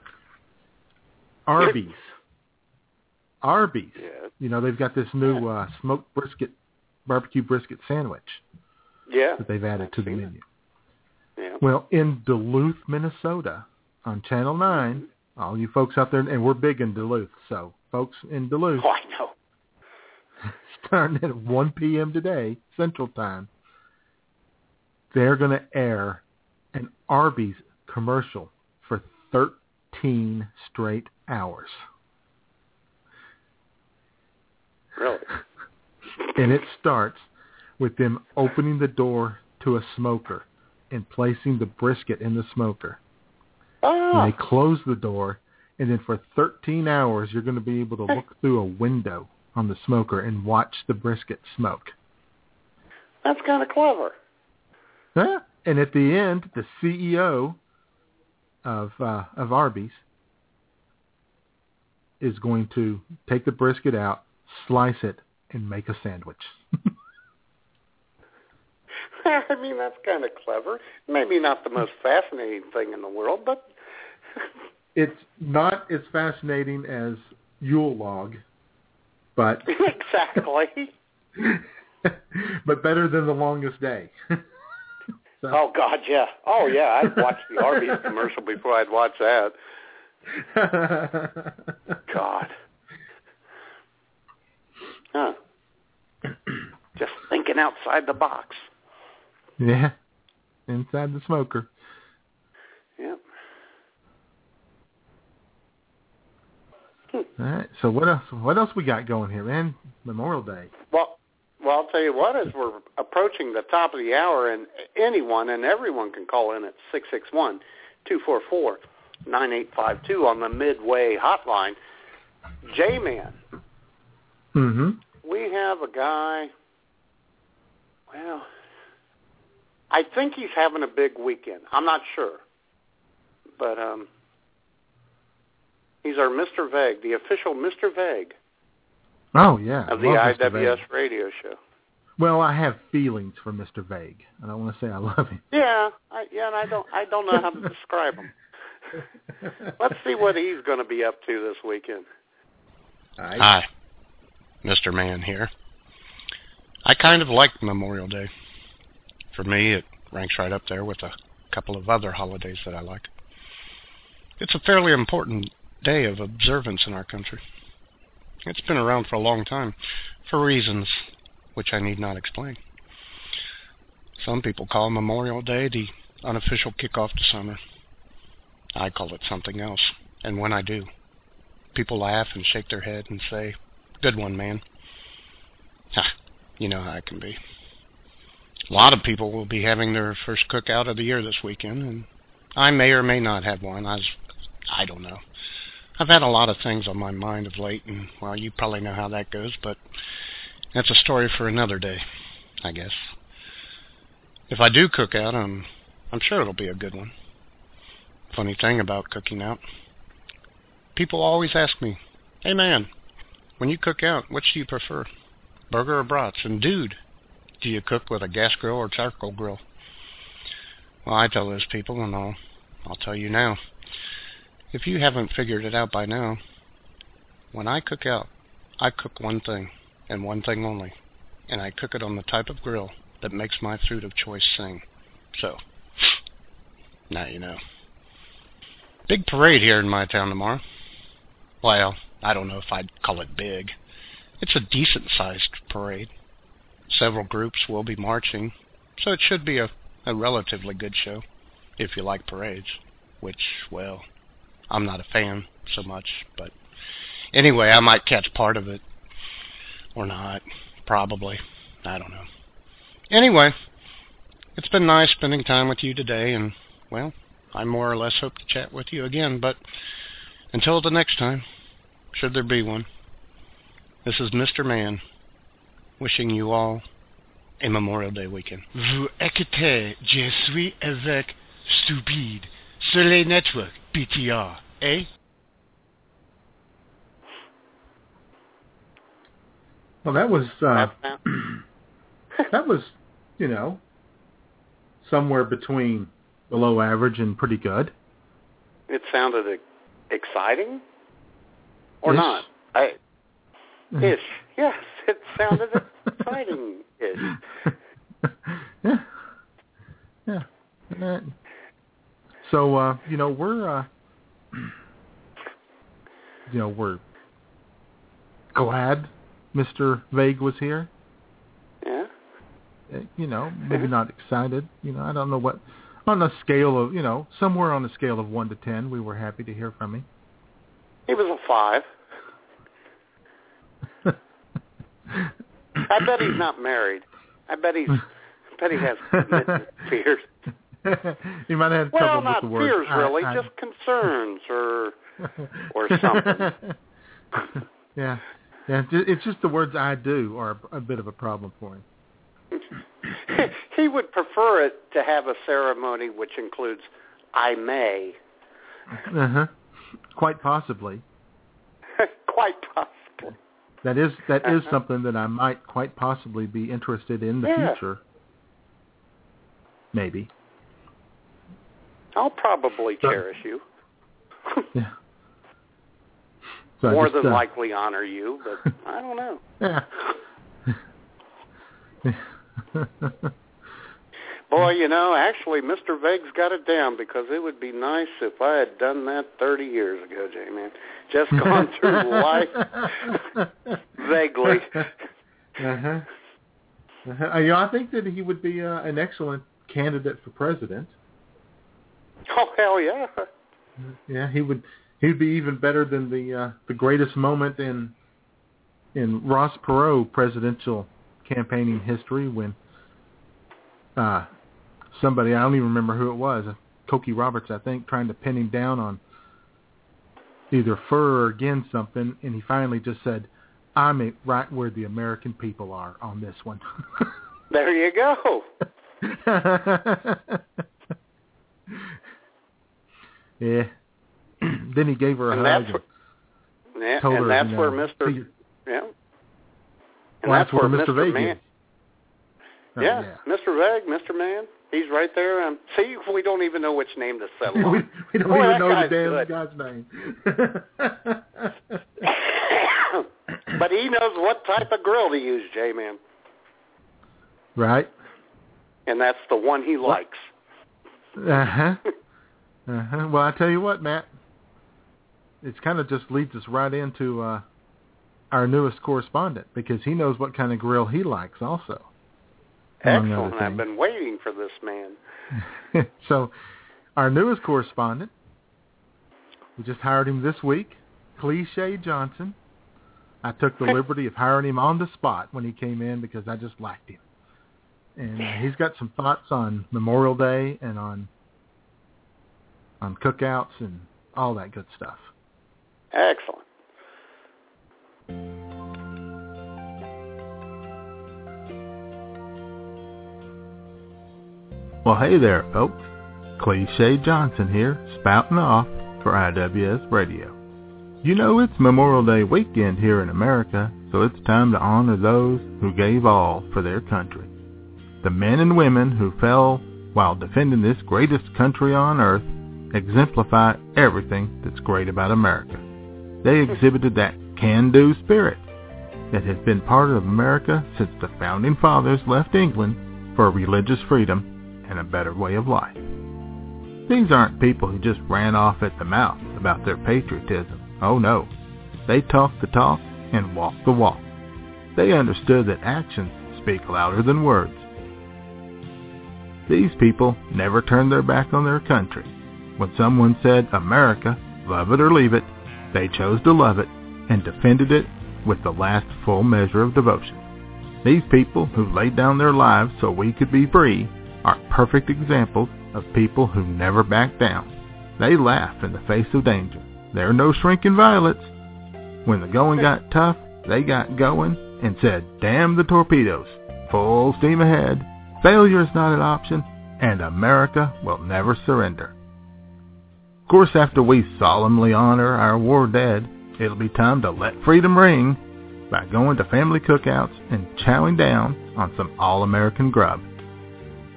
Arby's. Arby's. Yeah. You know, they've got this new uh, smoked brisket, barbecue brisket sandwich Yeah. that they've added I've to the it. menu. Yeah. Well, in Duluth, Minnesota, on Channel 9, all you folks out there, and we're big in Duluth, so folks in Duluth, Oh, I know. starting at 1 p.m. today, Central Time, they're going to air an Arby's commercial for 13 straight hours. Really. And it starts with them opening the door to a smoker and placing the brisket in the smoker. Oh. And ah. they close the door, and then for 13 hours, you're going to be able to look through a window on the smoker and watch the brisket smoke. That's kind of clever. Huh? And at the end, the CEO of uh, of Arby's is going to take the brisket out, slice it, and make a sandwich. I mean, that's kind of clever. Maybe not the most fascinating thing in the world, but it's not as fascinating as Yule log, but exactly. but better than the longest day. So- Oh God, yeah. Oh yeah, I'd watch the Arby's commercial before I'd watch that. God. Huh. Just thinking outside the box. yeah, inside the smoker. Yep. All right. So what else? What else we got going here, man? Memorial Day. Well, well, I'll tell you what. As we're approaching the top of the hour, and anyone and everyone can call in at six six one two four four nine eight five two on the Midway hotline. J-Man, Mm-hmm. we have a guy. Well, I think he's having a big weekend. I'm not sure, but um, he's our Mr. Vague, the official Mr. Vague Oh yeah. of the IWS radio show. Well, I have feelings for Mr. Vague. I don't want to say I love him. Yeah, I, yeah, and I don't, I don't know how to describe him. Let's see what he's going to be up to this weekend. All right. Hi, Mr. Man here. I kind of like Memorial Day. For me, it ranks right up there with a couple of other holidays that I like. It's a fairly important day of observance in our country. It's been around for a long time, for reasons which I need not explain. Some people call Memorial Day the unofficial kickoff to summer. I call it something else, and when I do, people laugh and shake their head and say, Good one, man. Ha, you know how I can be. A lot of people will be having their first cookout of the year this weekend, and I may or may not have one. I, was, I don't know. I've had a lot of things on my mind of late, and, well, you probably know how that goes, but that's a story for another day, I guess. If I do cook out, I'm, I'm sure it'll be a good one. Funny thing about cooking out, people always ask me, hey man, when you cook out, which do you prefer, burger or brats? And dude, do you cook with a gas grill or charcoal grill? Well, I tell those people, and I'll, I'll tell you now. If you haven't figured it out by now, when I cook out, I cook one thing, and one thing only, and I cook it on the type of grill that makes my food of choice sing. So, now you know. Big parade here in my town tomorrow. Well, I don't know if I'd call it big. It's a decent sized parade. Several groups will be marching, so it should be a, a relatively good show, if you like parades. Which, well, I'm not a fan so much, but anyway, I might catch part of it. Or not. Probably. I don't know. Anyway, it's been nice spending time with you today, and, well, I more or less hope to chat with you again, but until the next time, should there be one, this is Mr. Man wishing you all a Memorial Day weekend. Vous écoutez Je suis avec Stupide sur les networks PTR, eh? Well, that was uh, that was, you know, somewhere between below average and pretty good. It sounded e- exciting, or Ish. not? I ish. Yes, it sounded exciting. Ish. yeah. Yeah. So uh, you know, we're uh you know, we're glad Mr. Vague was here. Yeah. Uh, You know, maybe not excited. You know, I don't know what on a scale of, you know, somewhere on a scale of 1 to 10, we were happy to hear from him. He was a five. I bet he's not married. I bet he's. I bet he has commitment fears. he might have had Well, trouble not with the word. fears really, I- just concerns or or something. yeah, yeah. It's just the words "I do" are a bit of a problem for him. he would prefer it to have a ceremony which includes "I may." Uh huh. Quite possibly. Quite possible. That is that is Uh-huh. something that I might quite possibly be interested in the Yeah. future. Maybe. I'll probably So- cherish you. Yeah. So More just, than uh, likely honor you, but I don't know. Yeah. Boy, you know, actually, Mr. Vague's got it down because it would be nice if I had done that 30 years ago, J-Man. Just gone through life vaguely. Uh-huh. Uh-huh. You know, I think that he would be uh, an excellent candidate for president. Oh, hell yeah. Yeah, he would. He'd be even better than the uh, the greatest moment in in Ross Perot presidential campaigning history when uh, somebody I don't even remember who it was, Cokie Roberts, I think, trying to pin him down on either fur or again something, and he finally just said, "I'm right where the American people are on this one." There you go. yeah. then he gave her a And hug. that's Yeah, told and her, that's you where Mr. Yeah. And Well, that's, where, Mr. Man. Oh, yeah, Mr. Vague, Mr. Man. He's right there. Um, see, we don't even know which name to settle we, on. we don't Boy, even know the damn good. guy's name. but he knows what type of grill to use, J-Man. right? And that's the one he likes. Uh-huh. Uh-huh. Well, I tell you what, Matt. It's kind of just leads us right into uh, our newest correspondent because he knows what kind of grill he likes also. Excellent. I've been waiting for this man. so, our newest correspondent, we just hired him this week, Cliche Johnson. I took the liberty of hiring him on the spot when he came in because I just liked him. And uh, he's got some thoughts on Memorial Day and on on cookouts and all that good stuff. Excellent. Well, hey there, folks. Cliche Johnson here, spouting off for IWS Radio. You know it's Memorial Day weekend here in America, so it's time to honor those who gave all for their country. The men and women who fell while defending this greatest country on earth exemplify everything that's great about America. They exhibited that can-do spirit that has been part of America since the founding fathers left England for religious freedom and a better way of life. These aren't people who just ran off at the mouth about their patriotism. Oh no. They talked the talk and walked the walk. They understood that actions speak louder than words. These people never turned their back on their country. When someone said, America, love it or leave it, they chose to love it and defended it with the last full measure of devotion. These people who laid down their lives so we could be free are perfect examples of people who never back down. They laugh in the face of danger. They're no shrinking violets. When the going got tough, they got going and said, damn the torpedoes. Full steam ahead. Failure is not an option, and America will never surrender. Course, after we solemnly honor our war dead, it'll be time to let freedom ring by going to family cookouts and chowing down on some all-American grub.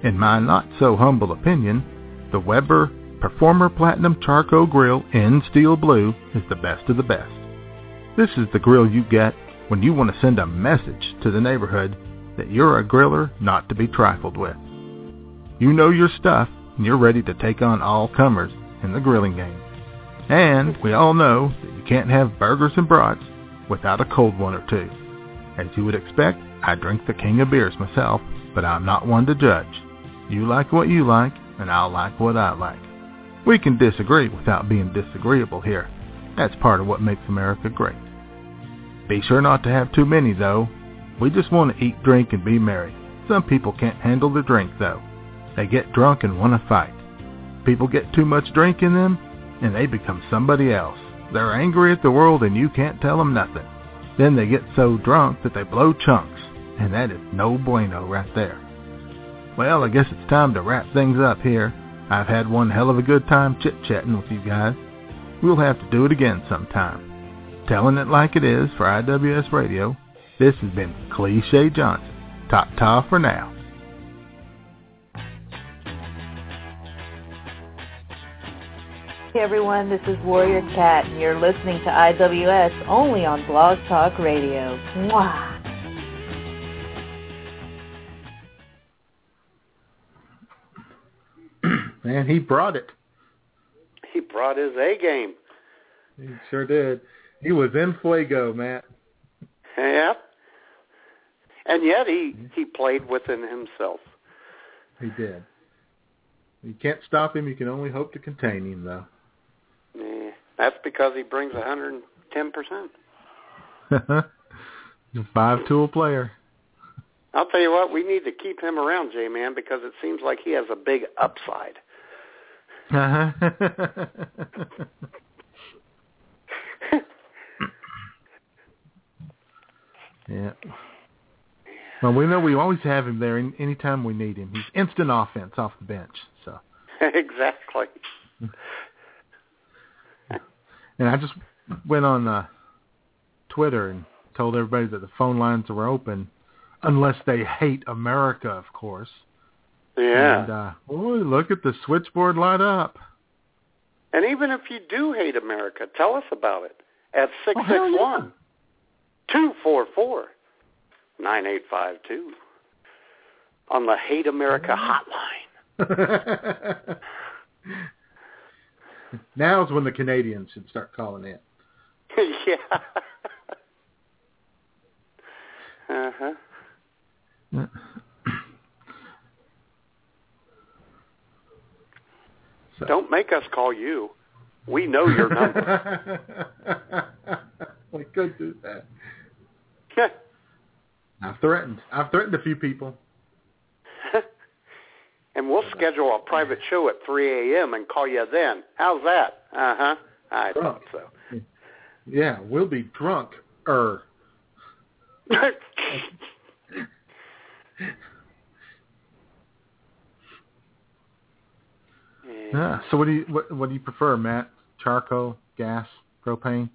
In my not so humble opinion, the Weber Performer Platinum Charcoal Grill in Steel Blue is the best of the best. This is the grill you get when you want to send a message to the neighborhood that you're a griller not to be trifled with. You know your stuff and you're ready to take on all comers in the grilling game. And we all know that you can't have burgers and brats without a cold one or two. As you would expect, I drink the king of beers myself, but I'm not one to judge. You like what you like, and I'll like what I like. We can disagree without being disagreeable here. That's part of what makes America great. Be sure not to have too many, though. We just want to eat, drink, and be merry. Some people can't handle the drink, though. They get drunk and want to fight. People get too much drink in them, and they become somebody else. They're angry at the world, and you can't tell them nothing. Then they get so drunk that they blow chunks, and that is no bueno right there. Well, I guess it's time to wrap things up here. I've had one hell of a good time chit-chatting with you guys. We'll have to do it again sometime. Telling it like it is for IWS Radio, this has been Cliche Johnson. Ta-ta for now. Hey everyone, this is Warrior Cat, and you're listening to IWS only on Blog Talk Radio. Mwah! Man, he brought it. He brought his A game. He sure did. He was in fuego, Matt. Yep. And yet he he played within himself. He did. You can't stop him. You can only hope to contain him, though. Yeah, that's because he brings 110 percent. the five-tool player. I'll tell you what, we need to keep him around, J-Man, because it seems like he has a big upside. Uh-huh. yeah. Well, we know we always have him there anytime we need him. He's instant offense off the bench. So. exactly. And I just went on uh, Twitter and told everybody that the phone lines were open, unless they hate America, of course. Yeah. And uh, boy, look at the switchboard light up. And even if you do hate America, tell us about it at six Oh, six hell one two four four nine eight five two on the Hate America hotline. Now's when the Canadians should start calling in. yeah. uh huh. So. Don't make us call you. We know your number. we could do that. I've threatened. I've threatened a few people. Schedule a private show at 3 a.m. and call you then. How's that? Uh huh. I Drunk. thought so. Yeah, we'll be drunk. Er. Yeah. So what do you what, what do you prefer, Matt? Charcoal, gas, propane?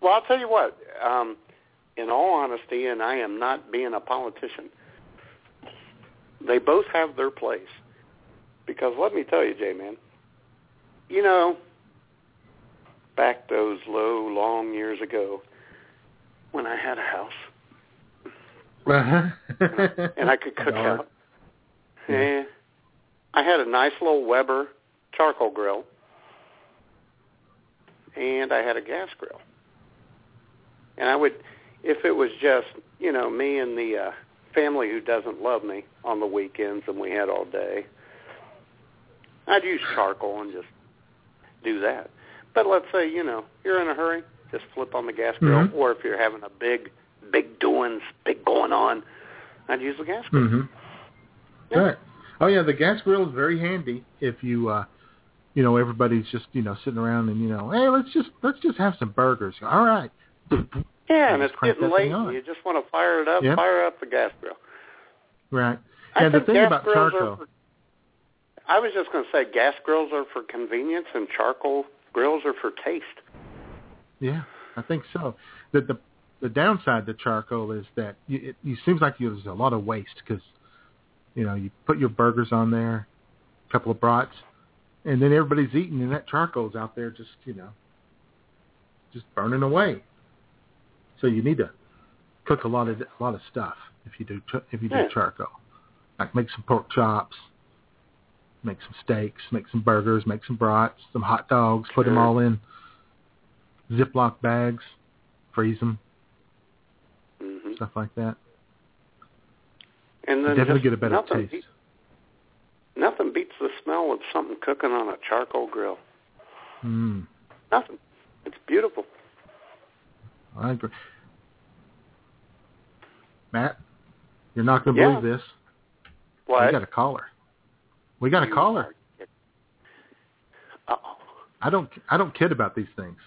Well, I'll tell you what. Um, in all honesty, and I am not being a politician, they both have their place. Because let me tell you, J-Man, you know, back those low, long years ago, when I had a house. Uh-huh. and I could cook out, yeah, I had a nice little Weber charcoal grill, and I had a gas grill. And I would, if it was just you know me and the uh, family who doesn't love me on the weekends, and we had all day, I'd use charcoal and just do that. But let's say you know you're in a hurry, just flip on the gas grill, Mhm. or if you're having a big, big doings, big going on, I'd use the gas grill. Mhm. Right. Oh yeah, the gas grill is very handy if you uh you know, everybody's just, you know, sitting around and, you know, hey, let's just let's just have some burgers. All right. Yeah, and it's getting late. and You just want to fire it up. Yep. Fire up the gas grill. Right. I Yeah, the think thing gas about grills charcoal. Are for, I was just going to say gas grills are for convenience, and charcoal grills are for taste. Yeah, I think so. The the the downside to charcoal is that you, it, it seems like there's a lot of waste because you know you put your burgers on there, a couple of brats, and then everybody's eating, and that charcoal's out there just you know, just burning away. So you need to cook a lot of a lot of stuff if you do if you do Yeah. charcoal. Like make some pork chops, make some steaks, make some burgers, make some brats, some hot dogs, put them all in Ziploc bags, freeze them, hmm stuff like that. And then Definitely get a better nothing taste. Beats, nothing beats the smell of something cooking on a charcoal grill. Mm, Nothing. It's beautiful. I agree. Matt, you're not going to Yeah. believe this. What? We got a caller. We got a You caller. Uh-oh. I don't. I don't kid about these things.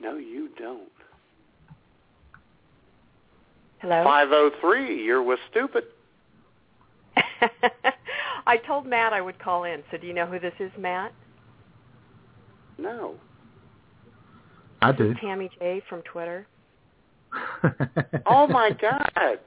No, you don't. Hello. 503, you're with stupid. I told Matt I would call in. So do you know who this is, Matt? No. I do. Tammy J from Twitter. Oh, my God.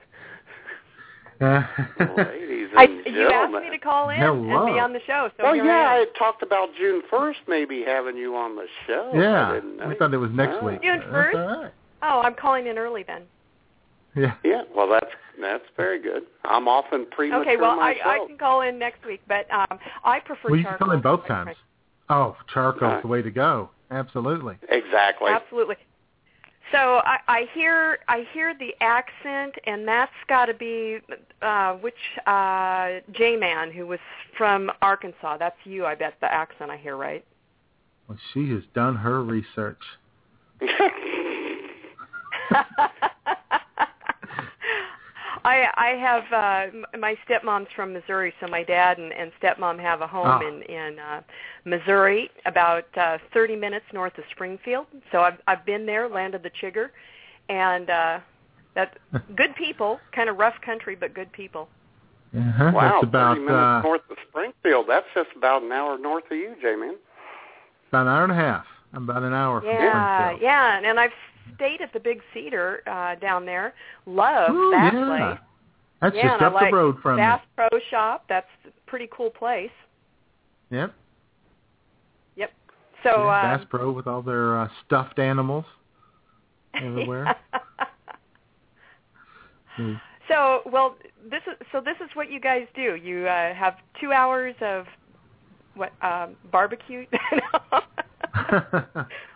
Ladies and I, gentlemen. you asked me to call in and be on the show. So well, yeah, I I talked about June 1st maybe having you on the show. I yeah, didn't we thought it was next Oh. week. June 1st? all right. Oh, I'm calling in early then. Yeah. Yeah, well, that's that's very good. I'm often premature Okay, well I, myself. I can call in next week, but um, I prefer Well, you can charcoal. call in both times. Oh, charcoal's Right. the way to go. Absolutely. Exactly. Absolutely. So I, I hear I hear the accent, and that's got to be uh, which uh, J Man who was from Arkansas. That's you, I bet. The accent I hear, right? Well, she has done her research. I I have uh my stepmom's from Missouri, so my dad and, and stepmom have a home Ah. in in uh Missouri, about uh 30 minutes north of Springfield. So I've I've been there, landed the chigger, and uh that good people, kind of rough country, but good people. Uh-huh. wow, That's about 30 minutes uh, north of Springfield. That's just about an hour north of you, J-Man. about an hour and a half. About an hour from Yeah, Springfield. yeah, and I've stayed at the Big Cedar uh down there. Love Ooh, that yeah. place. That's yeah, just up like the road from Bass Pro Shop. That's a pretty cool place. Yep. Yep. So yeah, um, Bass Pro with all their uh, stuffed animals everywhere. Mm. So, well, this is so. This is what you guys do. You uh, have two hours of what um, barbecue.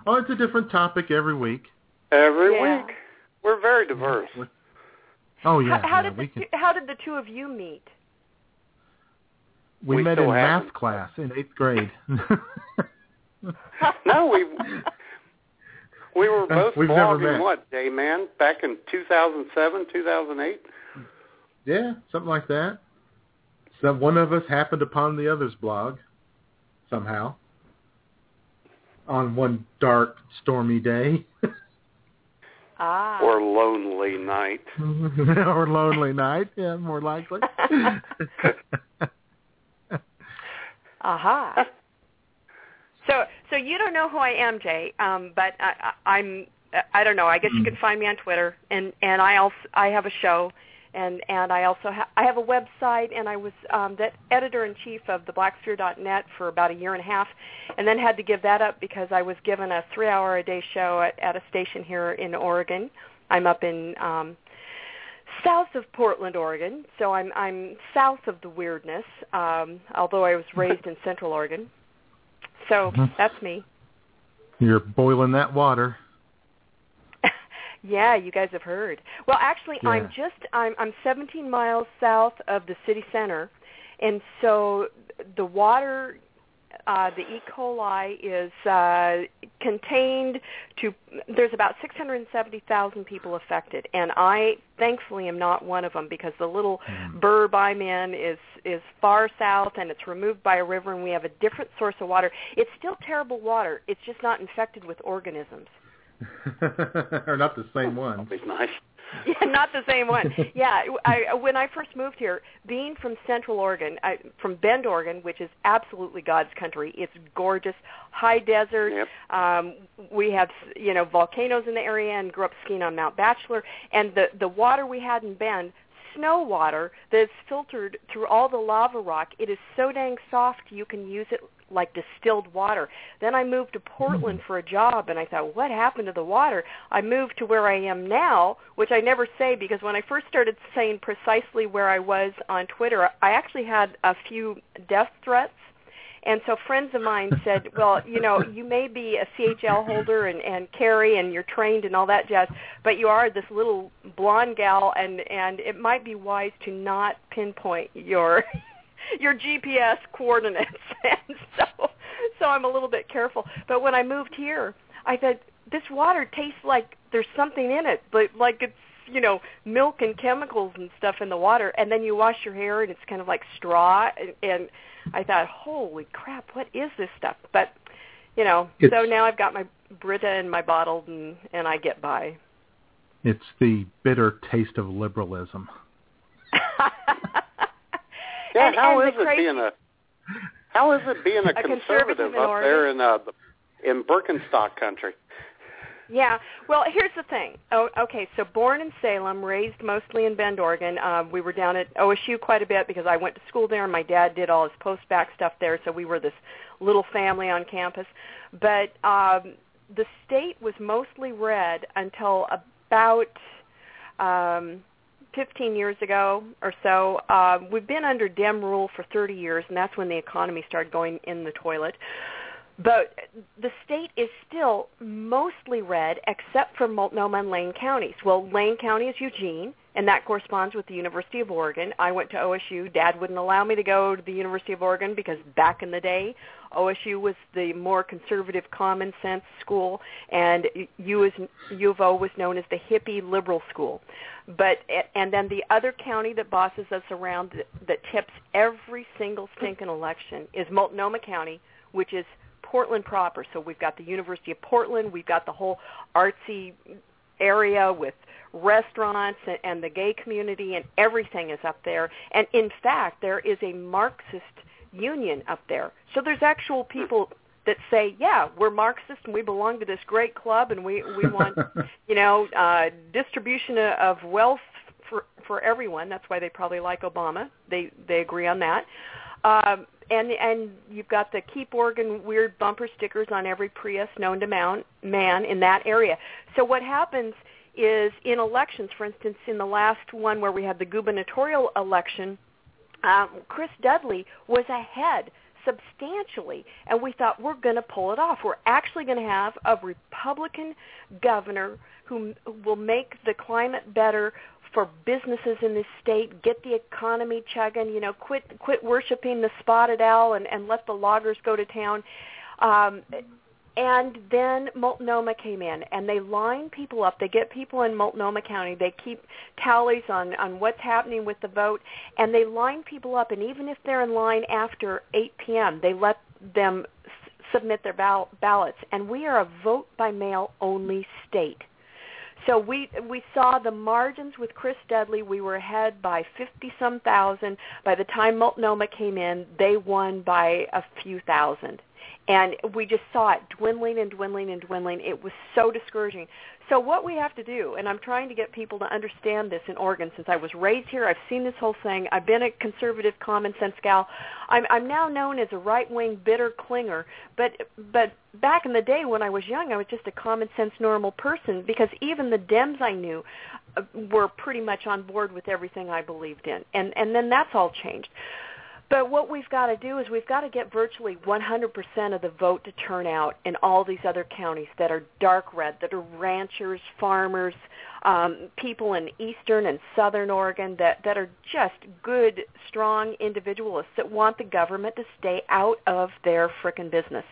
oh, it's a different topic every week. Every Yeah. week. We're very diverse. Oh yeah, how, how yeah, did the can. two, how did the two of you meet? We, we met in haven't. math class in eighth grade. No, we we were both We've never blogging met. what, J-Man, back in 2007, 2008? yeah, something like that. So one of us happened upon the other's blog somehow on one dark, stormy day Ah. Or lonely night. or lonely night. Yeah, more likely. Aha. So, so you don't know who I am, Jay, um, but I, I, I'm. I don't know. I guess you can find me on Twitter, and and I also I have a show, and and I also ha- I have a website, and I was um, the editor in chief of the Blacksphere.net for about a year and a half, and then had to give that up because I was given a three hour a day show at, at a station here in Oregon. I'm up in um, south of Portland, Oregon, so I'm I'm south of the weirdness. Um, although I was raised in Central Oregon, so Mhm. that's me. You're boiling that water. Yeah, you guys have heard. Well, actually, I'm just I'm I'm 17 miles south of the city center, and so the water, uh, the E. coli is uh, contained to. There's about 670,000 people affected, and I thankfully am not one of them because the little burb I'm in is is far south, and it's removed by a river, and we have a different source of water. It's still terrible water. It's just not infected with organisms. or not the same one. That'd be nice. Yeah, not the same one. Yeah, I, when I first moved here, being from Central Oregon, I, from Bend, Oregon, which is absolutely God's country. It's gorgeous, high desert. Yep. Um, we have you know volcanoes in the area, and grew up skiing on Mount Bachelor. And the the water we had in Bend snow water that's filtered through all the lava rock. It is so dang soft you can use it like distilled water. Then I moved to Portland mm-hmm. for a job and I thought, what happened to the water? I moved to where I am now, which I never say because when I first started saying precisely where I was on Twitter, I actually had a few death threats and so friends of mine said, well, you know, you may be a CHL holder and, and carry and you're trained and all that jazz, but you are this little blonde gal and, and it might be wise to not pinpoint your your GPS coordinates. And so so I'm a little bit careful. But when I moved here, I said this water tastes like there's something in it, but like it's you know milk and chemicals and stuff in the water and then you wash your hair and it's kind of like straw and, and I thought, holy crap, what is this stuff? But you know, It's- so now I've got my Brita in my bottle, and and I get by. It's the bitter taste of liberalism. Yeah, And- how and is it crazy- being a how is it being a, A conservative conservative up Oregon? there in uh, in Birkenstock country? Yeah. Well, here's the thing. Oh, okay. So born in Salem, raised mostly in Bend, Oregon. Uh, we were down at OSU quite a bit because I went to school there, and my dad did all his post-bac stuff there. So we were this little family on campus. But um, the state was mostly red until about um, 15 years ago or so. Uh, we've been under Dem rule for 30 years, and that's when the economy started going in the toilet. But the state is still mostly red except for Multnomah and Lane counties. Well, Lane County is Eugene, and that corresponds with the University of Oregon. I went to OSU. Dad wouldn't allow me to go to the University of Oregon because back in the day, OSU was the more conservative common sense school, and U, is, U of O was known as the hippie liberal school. But and then the other county that bosses us around that, tips every single stinking election is Multnomah County, which is Portland proper. So we've got the University of Portland, we've got the whole artsy area with restaurants and, and the gay community and everything is up there. And in fact, there is a Marxist union up there. So there's actual people that say, yeah, we're Marxist and we belong to this great club and we we want, you know, uh distribution of wealth for for everyone. That's why they probably like Obama. They they agree on that. Um and and you've got the Keep Oregon weird bumper stickers on every Prius known to man, man in that area. So what happens is in elections, for instance, in the last one where we had the gubernatorial election, um, Chris Dudley was ahead substantially, and we thought we're going to pull it off. We're actually going to have a Republican governor who will make the climate better for businesses in this state, get the economy chugging, you know, quit quit worshiping the spotted owl and, and let the loggers go to town. Um, and then Multnomah came in, and they line people up. They get people in Multnomah County. They keep tallies on on what's happening with the vote, and they line people up. And even if they're in line after 8 p.m., they let them submit their ball- ballots. And we are a vote by mail only state. So we we saw the margins with Chris Dudley. We were ahead by fifty some thousand. By the time Multnomah came in, they won by a few thousand, and we just saw it dwindling and dwindling and dwindling. It was so discouraging. So what we have to do, and I'm trying to get people to understand this in Oregon, since I was raised here, I've seen this whole thing. I've been a conservative, common sense gal. I'm I'm now known as a right wing bitter clinger, but but back in the day when I was young, I was just a common sense normal person because even the Dems I knew uh, were pretty much on board with everything I believed in, and and then that's all changed. But what we've got to do is we've got to get virtually 100% of the vote to turn out in all these other counties that are dark red, that are ranchers, farmers, um, people in eastern and southern Oregon that, that are just good, strong individualists that want the government to stay out of their frickin' business.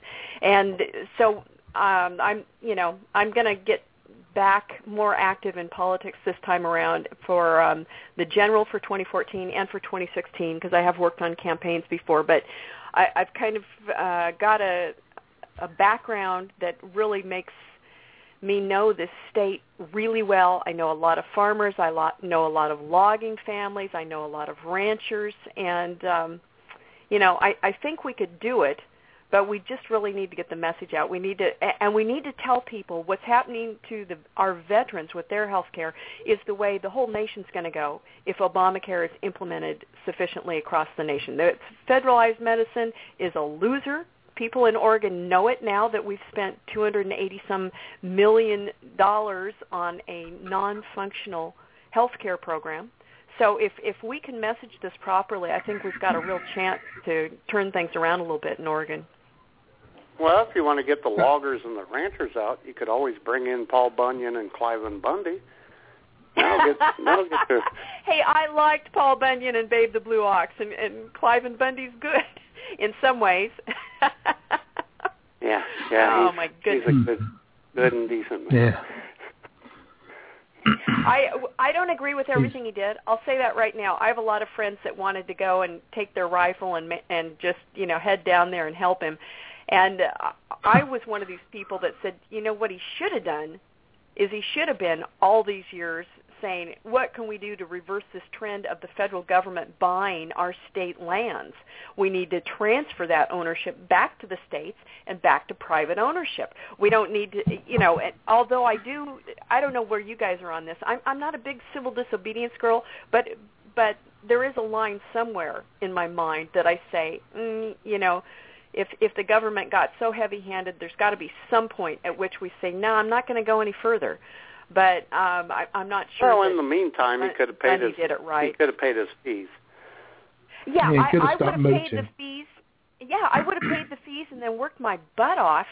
And so um, I'm, you know, I'm going to get back more active in politics this time around for um, the general for 2014 and for 2016 because I have worked on campaigns before, but I, I've kind of uh, got a a background that really makes me know this state really well. I know a lot of farmers. I lot, know a lot of logging families. I know a lot of ranchers, and um, you know, I, I think we could do it. But we just really need to get the message out. We need to, and we need to tell people what's happening to the, our veterans with their health care is the way the whole nation's going to go if Obamacare is implemented sufficiently across the nation. The federalized medicine is a loser. People in Oregon know it now that we've spent 280 some million dollars on a non-functional health care program. So if if we can message this properly, I think we've got a real chance to turn things around a little bit in Oregon. Well, if you want to get the loggers and the ranchers out, you could always bring in Paul Bunyan and Cliven Bundy. That'll get, that'll get to... hey, I liked Paul Bunyan and Babe the Blue Ox, and, and Cliven Bundy's good in some ways. yeah, yeah. Oh my goodness. He's a good, good and decent man. Yeah. I I don't agree with everything he did. I'll say that right now. I have a lot of friends that wanted to go and take their rifle and and just you know head down there and help him, and I was one of these people that said, you know what he should have done is he should have been all these years saying, what can we do to reverse this trend of the federal government buying our state lands? We need to transfer that ownership back to the states and back to private ownership. We don't need to, you know, although I do, I don't know where you guys are on this. I'm, I'm not a big civil disobedience girl, but, but there is a line somewhere in my mind that I say, mm, you know, if if the government got so heavy-handed, there's got to be some point at which we say, no, I'm not going to go any further. But um, I, I'm not sure. Well, in the meantime, he could have paid his. He Did it right. He could have paid his fees. Yeah, yeah I, I would have paid the fees. Yeah, I would have paid the fees and then worked my butt off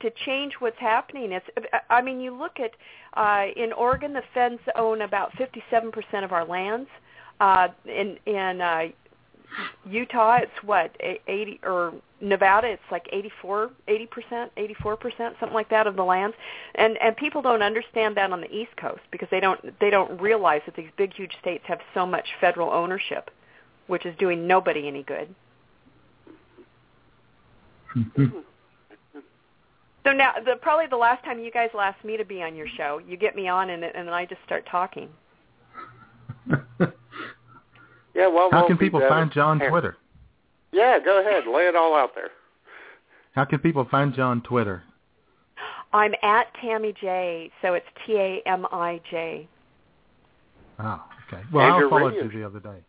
to change what's happening. It's, I mean, you look at uh, in Oregon, the Feds own about 57% of our lands. Uh, in in uh, Utah, it's what 80 or Nevada, it's like 84, 80 percent, 84 percent, something like that of the lands, and and people don't understand that on the East Coast because they don't they don't realize that these big huge states have so much federal ownership, which is doing nobody any good. Mm-hmm. so now, the, probably the last time you guys will ask me to be on your show, you get me on and and then I just start talking. Yeah, well, how can people find you on Twitter? Yeah, go ahead, lay it all out there. How can people find you on Twitter? I'm at Tammy J, so it's T A M I J. Oh, okay. Well, and I followed you the other day.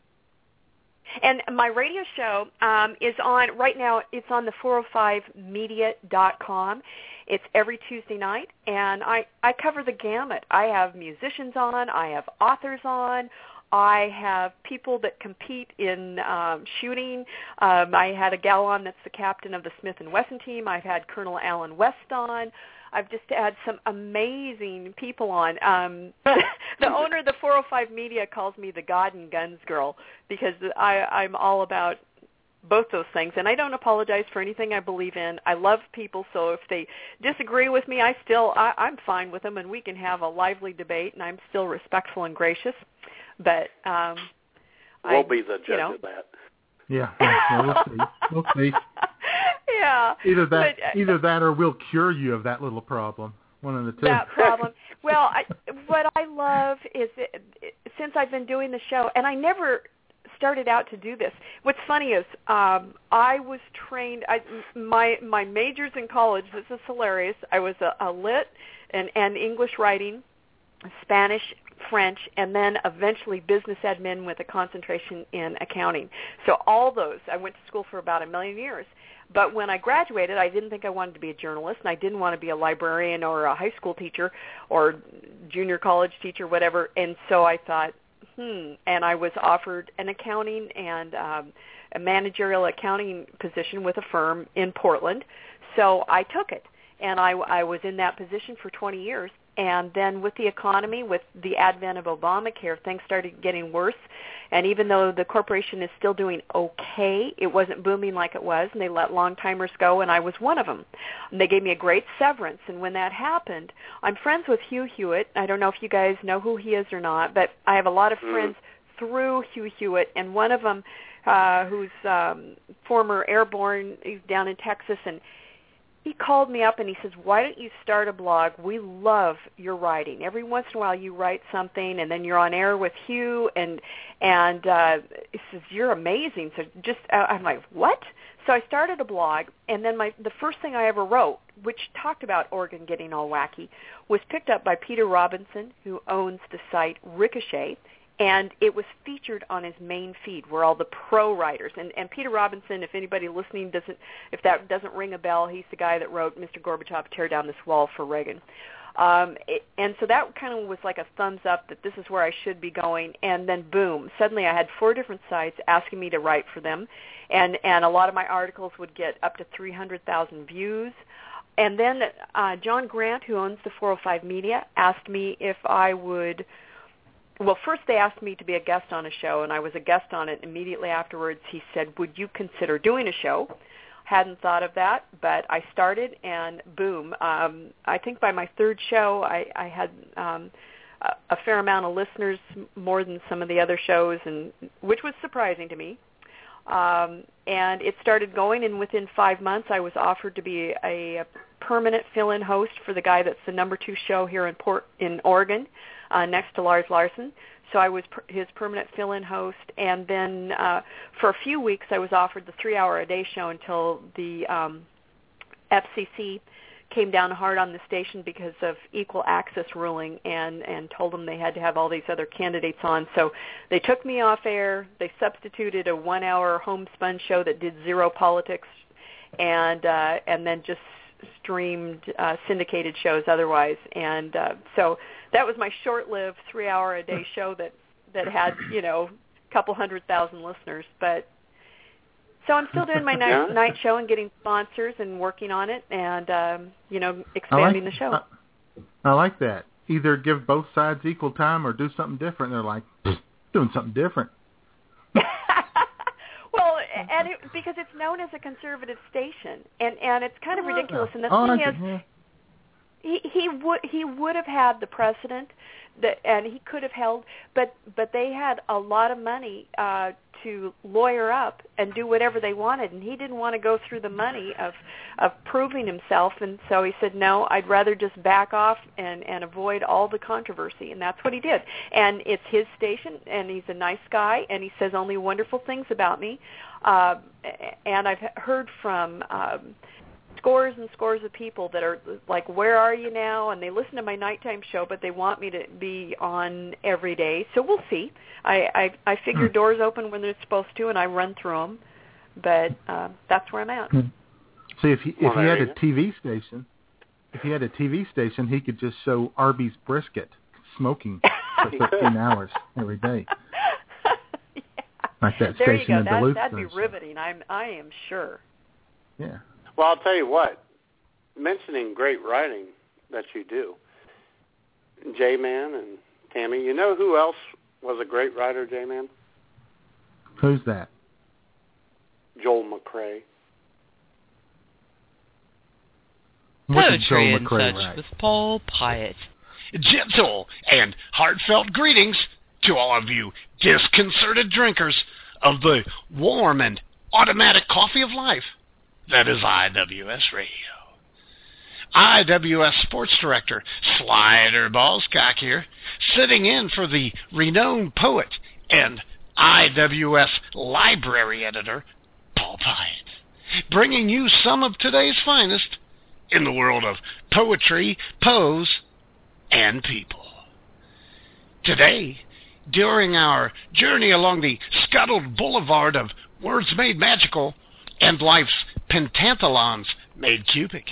And my radio show um, is on right now. It's on the 405media.com. It's every Tuesday night, and I I cover the gamut. I have musicians on. I have authors on. I have people that compete in um, shooting. Um, I had a gal on that's the captain of the Smith and Wesson team. I've had Colonel Allen West on. I've just had some amazing people on. Um, the owner of the 405 Media calls me the God and Guns girl because I, I'm all about both those things and I don't apologize for anything I believe in. I love people so if they disagree with me I still I, I'm fine with them and we can have a lively debate and I'm still respectful and gracious. But um We'll I, be the judge you know, of that. Yeah, yeah, we'll see. We'll see. yeah. Either that, But, uh, either that, or we'll cure you of that little problem. One of the two. that problem. well, I, what I love is that, since I've been doing the show, and I never started out to do this. What's funny is um, I was trained. I, my my majors in college. This is hilarious. I was a, a lit and, and English writing, Spanish, French, and then eventually business admin with a concentration in accounting. So all those, I went to school for about a million years. But when I graduated, I didn't think I wanted to be a journalist, and I didn't want to be a librarian or a high school teacher or junior college teacher, whatever. And so I thought, hmm. And I was offered an accounting and um, a managerial accounting position with a firm in Portland. So I took it, and I, I was in that position for 20 years. And then with the economy, with the advent of Obamacare, things started getting worse. And even though the corporation is still doing okay, it wasn't booming like it was, and they let long timers go, and I was one of them. And they gave me a great severance. And when that happened, I'm friends with Hugh Hewitt. I don't know if you guys know who he is or not, but I have a lot of friends through Hugh Hewitt, and one of them, uh, who's um, former airborne, he's down in Texas, and he called me up and he says, "Why don't you start a blog? We love your writing. Every once in a while, you write something, and then you're on air with Hugh, and and uh, he says you're amazing. So just uh, I'm like, what? so I started a blog, and then my the first thing I ever wrote, which talked about Oregon getting all wacky, was picked up by Peter Robinson, who owns the site Ricochet, and it was featured on his main feed where all the pro writers and, and Peter Robinson, if anybody listening doesn't if that doesn't ring a bell, he's the guy that wrote Mr. Gorbachev tear down this wall for Reagan. Um, it, and so that kind of was like a thumbs up that this is where I should be going. And then boom, suddenly I had four different sites asking me to write for them, and and a lot of my articles would get up to 300,000 views. And then uh, John Grant, who owns the 405 Media, asked me if I would. Well, first they asked me to be a guest on a show, and I was a guest on it. Immediately afterwards, he said, "Would you consider doing a show?" hadn't thought of that, but I started and boom. Um, I think by my third show, I, I had um, a, a fair amount of listeners, more than some of the other shows, and which was surprising to me. Um, and it started going, and within five months, I was offered to be a, a permanent fill-in host for the guy that's the number two show here in Port in Oregon, uh, next to Lars Larson so I was per- his permanent fill-in host. And then uh, for a few weeks, I was offered the three-hour-a-day show until the um, FCC came down hard on the station because of equal access ruling and and told them they had to have all these other candidates on. So they took me off air. They substituted a one hour homespun show that did zero politics and uh and then just streamed uh syndicated shows otherwise. And uh so that was my short-lived three-hour-a-day show that that had you know a couple hundred thousand listeners. But so I'm still doing my night Yeah. night show and getting sponsors and working on it and um, you know expanding the show. I, I like that. Either give both sides equal time or do something different. They're like doing something different. well, and it, because it's known as a conservative station, and and it's kind of ridiculous. And the oh, thing is. He he would he would have had the precedent that and he could have held but but they had a lot of money uh to lawyer up and do whatever they wanted and he didn't want to go through the money of of proving himself and so he said no I'd rather just back off and and avoid all the controversy and that's what he did. And it's his station and he's a nice guy and he says only wonderful things about me. Uh and I've heard from um scores and scores of people that are like, "Where are you now?" and they listen to my nighttime show, but they want me to be on every day. So we'll see. I I, I figure Hmm. doors open when they're supposed to, and I run through them. But uh, that's where I'm at. See, if he if Well, he had a TV station, if he had a TV station, he could just show Arby's brisket smoking for He 15 hours every day, yeah. like that There you station go. in That, Duluth. that'd be does. riveting. I'm I am sure. Yeah. Well, I'll tell you what. Mentioning great writing that you do, J-Man and Tammy. You know who else was a great writer, J-Man? Who's that? Joel McCrea. What did Poetry Joel and McCrea such write? with Paul Piatt. Gentle and heartfelt greetings to all of you disconcerted drinkers of the warm and automatic coffee of life that is IWS Radio. IWS Sports Director Slider Ballscock here, sitting in for the renowned poet and IWS Library Editor Paul Piatt, bringing you some of today's finest in the world of poetry, pose, and people. Today, during our journey along the scuttled boulevard of words made magical and life's pentathlons made cubic,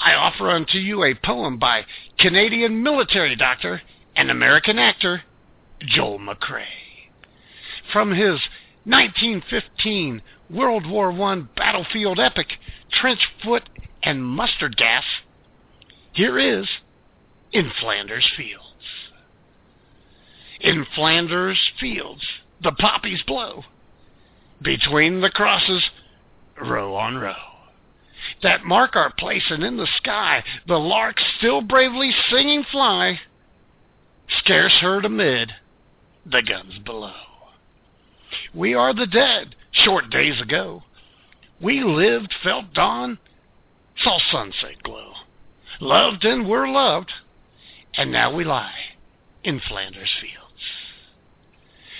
I offer unto you a poem by Canadian military doctor and American actor Joel McCrea. From his 1915 World War I battlefield epic, Trench Foot and Mustard Gas, here is In Flanders Fields. In Flanders Fields, the poppies blow. Between the crosses, row on row that mark our place, and in the sky the larks still bravely singing fly, scarce heard amid the guns below. We are the dead, short days ago. We lived, felt dawn, saw sunset glow, loved and were loved, and now we lie in Flanders fields.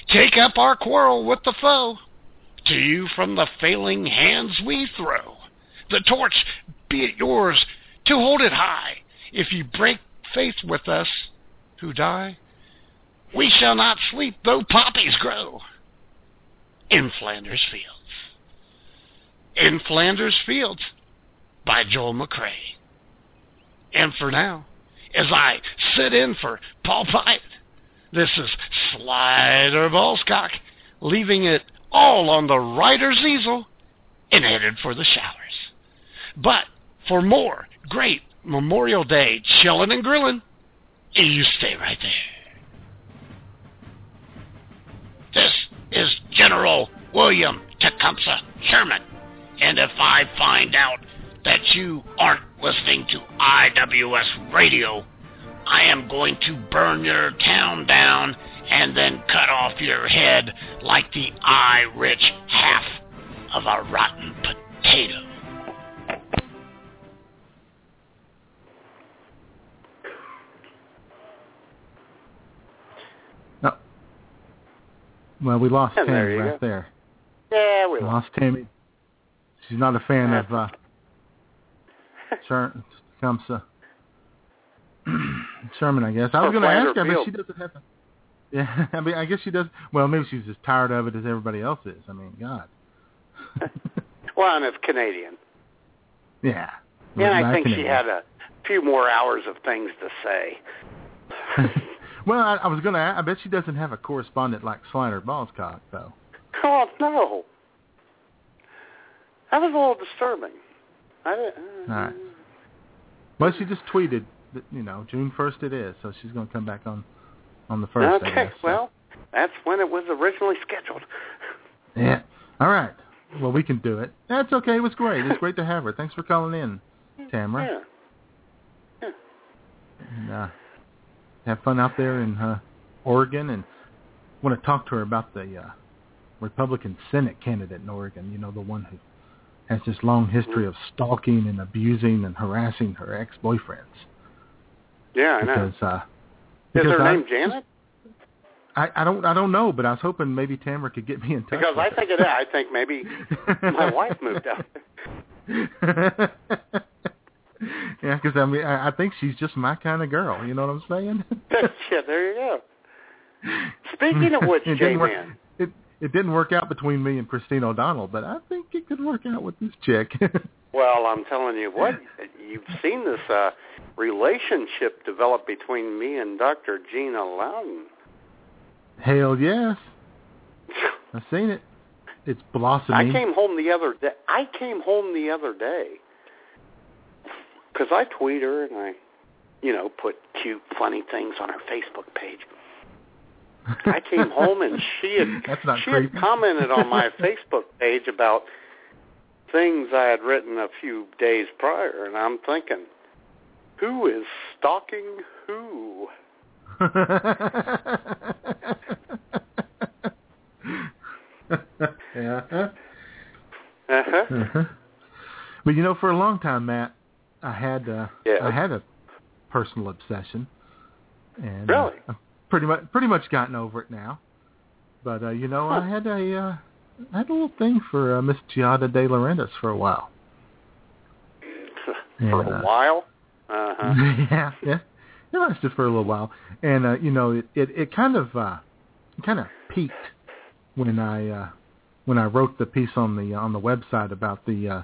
Take up our quarrel with the foe, To you from the failing hands we throw. The torch, be it yours, to hold it high. If you break faith with us who die, we shall not sleep though poppies grow. In Flanders Fields. In Flanders Fields by Joel McCrea. And for now, as I sit in for Paul Piatt, this is Slider Ballscock, leaving it all on the writer's easel and headed for the showers. But for more great Memorial Day chillin' and grillin', you stay right there. This is General William Tecumseh Sherman, and if I find out that you aren't listening to IWS radio, I am going to burn your town down and then cut off your head like the eye-rich half of a rotten potato. No. Well, we lost And there Tammy right go. there. Yeah, we We lost. lost Tammy. She's not a fan of uh, Sher- Tecumseh. Sherman, I guess. I was going to ask her, Flander but she doesn't have. A, yeah, I mean, I guess she does. Well, maybe she's as tired of it as everybody else is. I mean, God. Well, and it's Canadian. yeah. Yeah, I think in she had a few more hours of things to say. well, I, I was going to. I bet she doesn't have a correspondent like Slider Ballscock, though. Oh no, that was a little disturbing. I didn't, uh, All right. Well, she just tweeted that you know June first it is, so she's going to come back on on the first. Okay, guess, so. well, that's when it was originally scheduled. Yeah. All right. Well, we can do it. That's okay. It was great. It's great to have her. Thanks for calling in, Tamara. Yeah. And, uh, have fun out there in uh, Oregon, and want to talk to her about the uh, Republican Senate candidate in Oregon. You know, the one who has this long history of stalking and abusing and harassing her ex-boyfriends. Yeah, I know. Because, uh, Is her I- name Janet? I, I don't I don't know, but I was hoping maybe Tamara could get me in touch. Because I think it is. I think maybe my wife moved out. yeah, because I mean, I, I think she's just my kind of girl. You know what I'm saying? yeah, there you go. Speaking of which. J-Man. It didn't work out between me and Christine O'Donnell, but I think it could work out with this chick. Well, I'm telling you what, you've seen this uh, relationship develop between me and Dr. Gina Loudon. Hell yes, I've seen it. It's blossoming. I came home the other day. I came home the other day because I tweet her and I, you know, put cute, funny things on her Facebook page. I came home and she had she creepy. had commented on my Facebook page about things I had written a few days prior, and I'm thinking, who is stalking who? yeah. Uh-huh. Uh-huh. But you know, for a long time, Matt, I had uh, Yeah. I had a personal obsession, and Really? uh, pretty much pretty much gotten over it now. But uh, you know, I had a uh, I had a little thing for uh, Miss Giada De Laurentiis for a while. For And, a uh, while. Uh-huh. yeah, yeah. It lasted for a little while, and uh, you know, it it, it kind of uh, kind of peaked when I uh, when I wrote the piece on the on the website about the uh,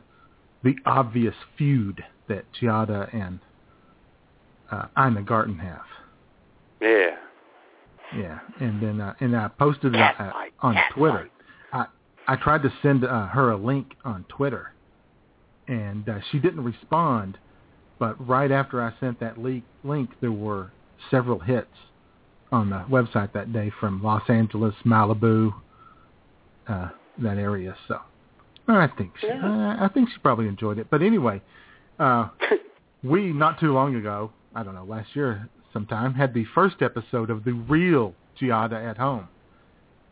the obvious feud that Giada and uh, Ina Garten have. Yeah. Yeah, and then uh, and I posted it Cat uh, fight, on Twitter. I I tried to send uh, her a link on Twitter, and uh, she didn't respond. But right after I sent that link, link, there were several hits on the website that day from Los Angeles, Malibu, uh, that area. So I think she, Yeah. I, I think she probably enjoyed it. But anyway, uh, we not too long ago, I don't know, last year sometime, had the first episode of the real Giada at home,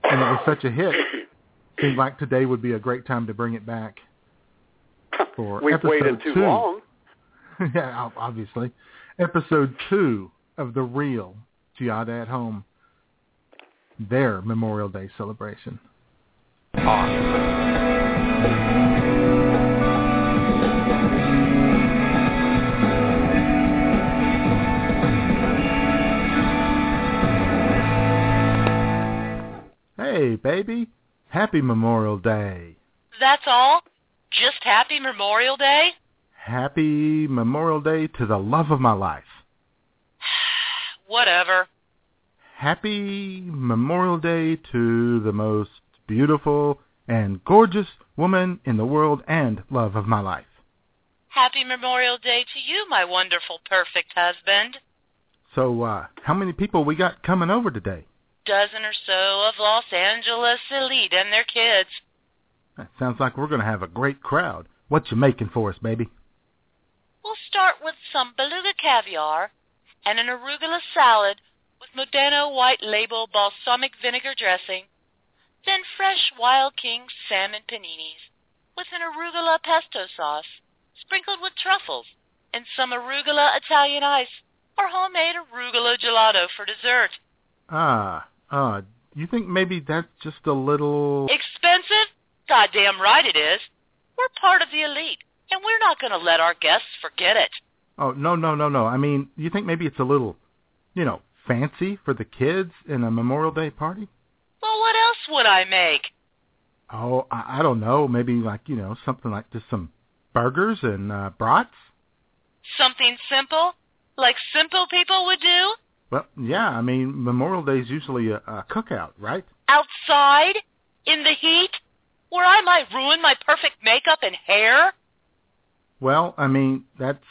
and it was such a hit. Seemed like today would be a great time to bring it back for We've episode waited too two. long. yeah, obviously, episode two of the real Giada at home, their Memorial Day celebration. Awesome. Baby. Happy Memorial Day. That's all? Just happy Memorial Day? Happy Memorial Day to the love of my life. Whatever. Happy Memorial Day to the most beautiful and gorgeous woman in the world and love of my life. Happy Memorial Day to you, my wonderful, perfect husband. So, uh, how many people we got coming over today? Dozen or so of Los Angeles elite and their kids. That sounds like we're going to have a great crowd. What you making for us, baby? We'll start with some beluga caviar and an arugula salad with Modena white label balsamic vinegar dressing, then fresh Wild King salmon paninis with an arugula pesto sauce sprinkled with truffles and some arugula Italian ice or homemade arugula gelato for dessert. Ah, uh, you think maybe that's just a little... Expensive? Goddamn right it is. We're part of the elite, and we're not going to let our guests forget it. Oh, no, no, no, no. I mean, you think maybe it's a little, you know, fancy for the kids in a Memorial Day party? Well, what else would I make? Oh, I, I don't know. Maybe like, you know, something like just some burgers and uh, brats? Something simple? Like simple people would do? Well, yeah, I mean, Memorial Day is usually a, a cookout, right? Outside? In the heat? Where I might ruin my perfect makeup and hair? Well, I mean, that's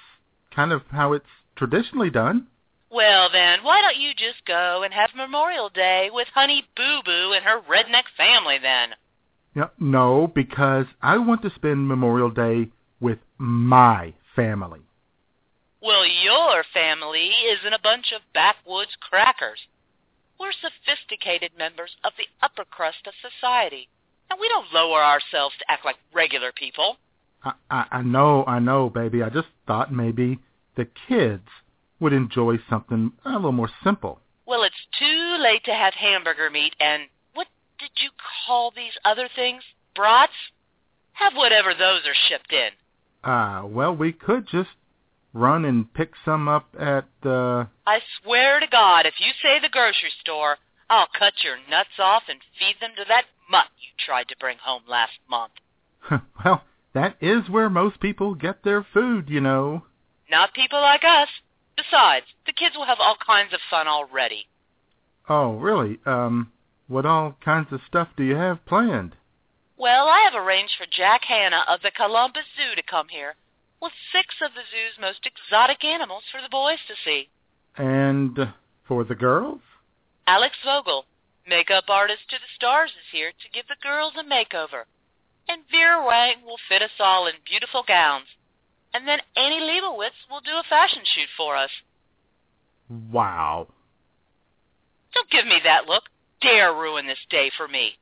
kind of how it's traditionally done. Well then, why don't you just go and have Memorial Day with Honey Boo Boo and her redneck family then? Yeah, no, because I want to spend Memorial Day with my family. Well, your family isn't a bunch of backwoods crackers. We're sophisticated members of the upper crust of society, and we don't lower ourselves to act like regular people. I, I, I know, I know, baby. I just thought maybe the kids would enjoy something a little more simple. Well, it's too late to have hamburger meat and what did you call these other things? Brats? Have whatever those are shipped in. Uh, well, we could just run and pick some up at uh I swear to God, if you say the grocery store, I'll cut your nuts off and feed them to that mutt you tried to bring home last month. well, that is where most people get their food, you know. Not people like us. Besides, the kids will have all kinds of fun already. Oh, really? Um, what all kinds of stuff do you have planned? Well, I have arranged for Jack Hanna of the Columbus Zoo to come here with six of the zoo's most exotic animals for the boys to see. And for the girls? Alex Vogel, makeup artist to the stars, is here to give the girls a makeover. And Vera Wang will fit us all in beautiful gowns. And then Annie Leibovitz will do a fashion shoot for us. Wow. Don't give me that look. Dare ruin this day for me.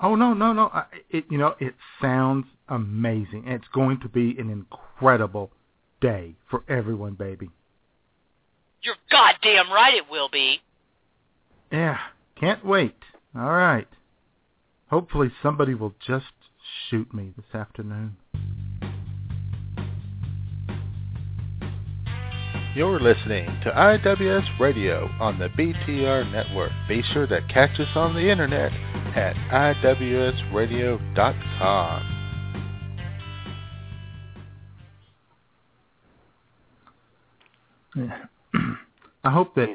Oh no, no, no! I, it you know it sounds amazing. It's going to be an incredible day for everyone, baby. You're goddamn right it will be. Yeah, can't wait. All right. Hopefully somebody will just shoot me this afternoon. You're listening to IWS Radio on the BTR network. Be sure to catch us on the internet at iwsradio.com. Yeah. I hope that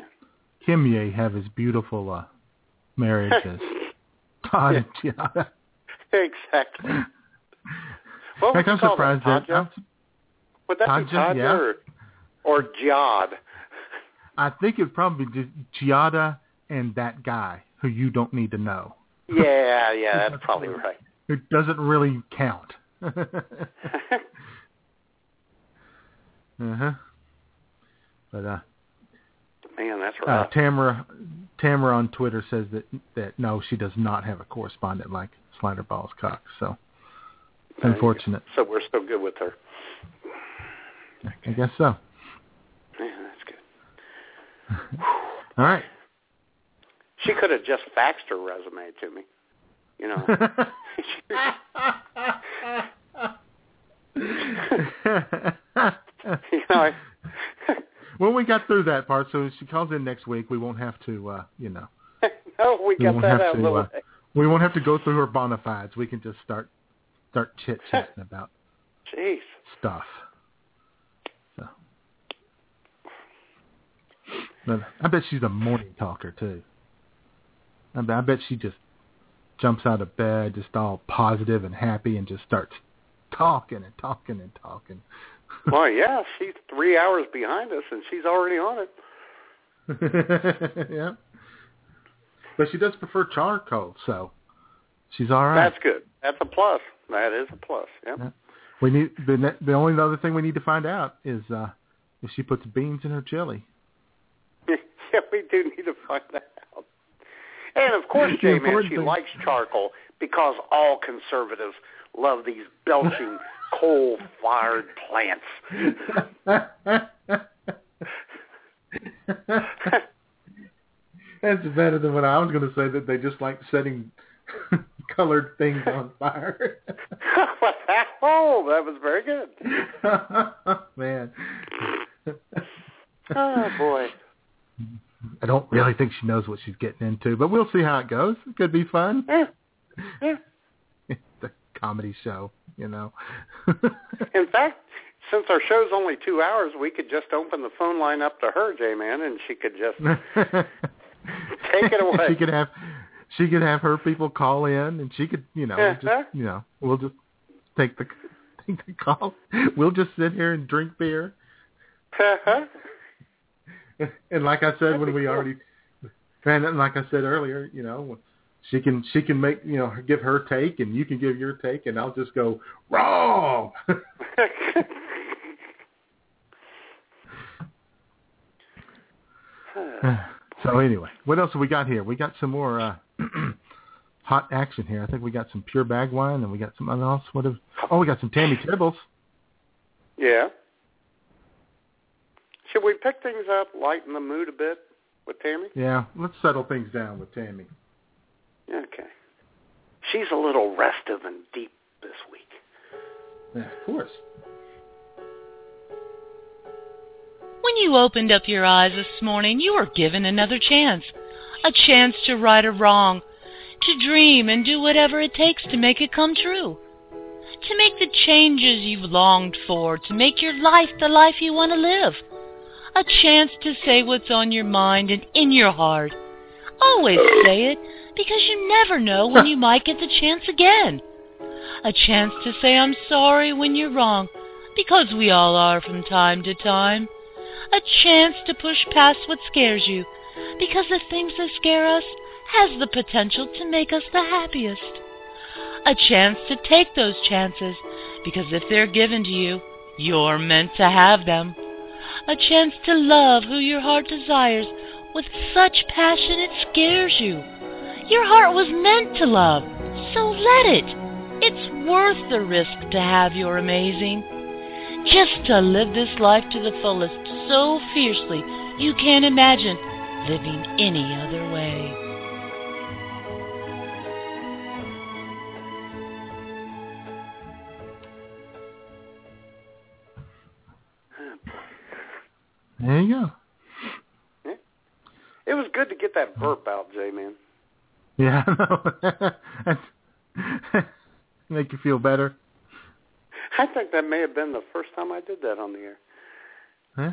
kim Kimye have as beautiful uh, marriage as Todd and Giada. Exactly. What you I'm surprised that? I'm, Would that Tadja, be Tadja yeah. or, or Jod? I think it'd probably be Giada and that guy who you don't need to know. Yeah, yeah, that's probably right. It doesn't really count. uh huh. But uh, Man, that's uh, rough. Tamara, Tamara on Twitter says that that no, she does not have a correspondent like Slider Balls Cox. So unfortunate. so we're still good with her. I guess so. Yeah, that's good. All right. She could have just faxed her resume to me. You know. you know, I, when we got through that part, so if she calls in next week, we won't have to, uh, you know, no, we we got that out of to. the Uh, way. we won't have to go through her bona fides. We can just start start chit chatting about Jeez. stuff. So, but I bet she's a morning talker too. I bet, I bet she just jumps out of bed, just all positive and happy, and just starts talking and talking and talking. Well, yeah, she's three hours behind us, and she's already on it. yeah. But she does prefer charcoal, so she's all right. That's good. That's a plus. That is a plus. Yep. Yeah. We need the ne- the only other thing we need to find out is uh if she puts beans in her chili. yeah, we do need to find. And of course, J-Man, she thing- likes charcoal because all conservatives love these belching coal-fired plants. That's better than what I was going to say that they just like setting colored things on fire. oh, that was very good. Man, Oh boy. I don't really think she knows what she's getting into, but we'll see how it goes. It could be fun. Yeah. Yeah. It's a comedy show, you know. In fact, since our show's only two hours, we could just open the phone line up to her, J-Man, and she could just take it away. She could have she could have her people call in, and she could, you know, Uh-huh. just you know, we'll just take the take the call. We'll just sit here and drink beer. And like I said That'd when we cool. already, and like I said earlier, you know, she can she can make you know give her take, and you can give your take, and I'll just go wrong. so anyway, what else have we got here? We got some more uh, hot action here. I think we got some pure bag wine, and we got something else. What? Have, oh, we got some Tammy Tibbles. yeah. Should we pick things up, lighten the mood a bit with Tammy? Yeah, let's settle things down with Tammy. Okay. She's a little restive and deep this week. Yeah, of course. When you opened up your eyes this morning, you were given another chance. A chance to right a wrong, to dream and do whatever it takes to make it come true. To make the changes you've longed for, to make your life the life you want to live. A chance to say what's on your mind and in your heart. Always say it, because you never know when you might get the chance again. A chance to say I'm sorry when you're wrong, because we all are from time to time. A chance to push past what scares you, because the things that scare us has the potential to make us the happiest. A chance to take those chances, because if they're given to you, you're meant to have them. A chance to love who your heart desires with such passion it scares you. Your heart was meant to love, so let it. It's worth the risk to have your amazing. Just to live this life to the fullest so fiercely you can't imagine living any other way. There you go. Yeah. It was good to get that burp out, J-Man. Yeah, I know. Make you feel better. I think that may have been the first time I did that on the air. Huh?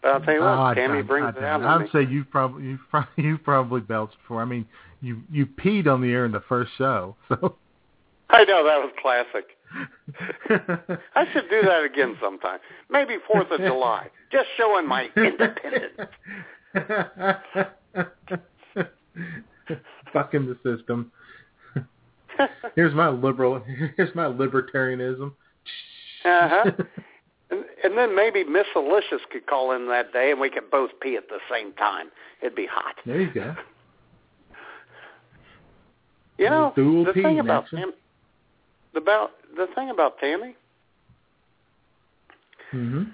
But I'll tell you Oh, what, I Tammy brings it out I'd say you probably you probably you probably belched before. I mean, you you peed on the air in the first show, so. I know that was classic. I should do that again sometime. Maybe Fourth of July, just showing my independence. Fucking the system. Here's my liberal. Here's my libertarianism. Uh-huh. And, and then maybe Miss Alicious could call in that day, and we could both pee at the same time. It'd be hot. There you go. You know, the thing about action. About the thing about Tammy, hmm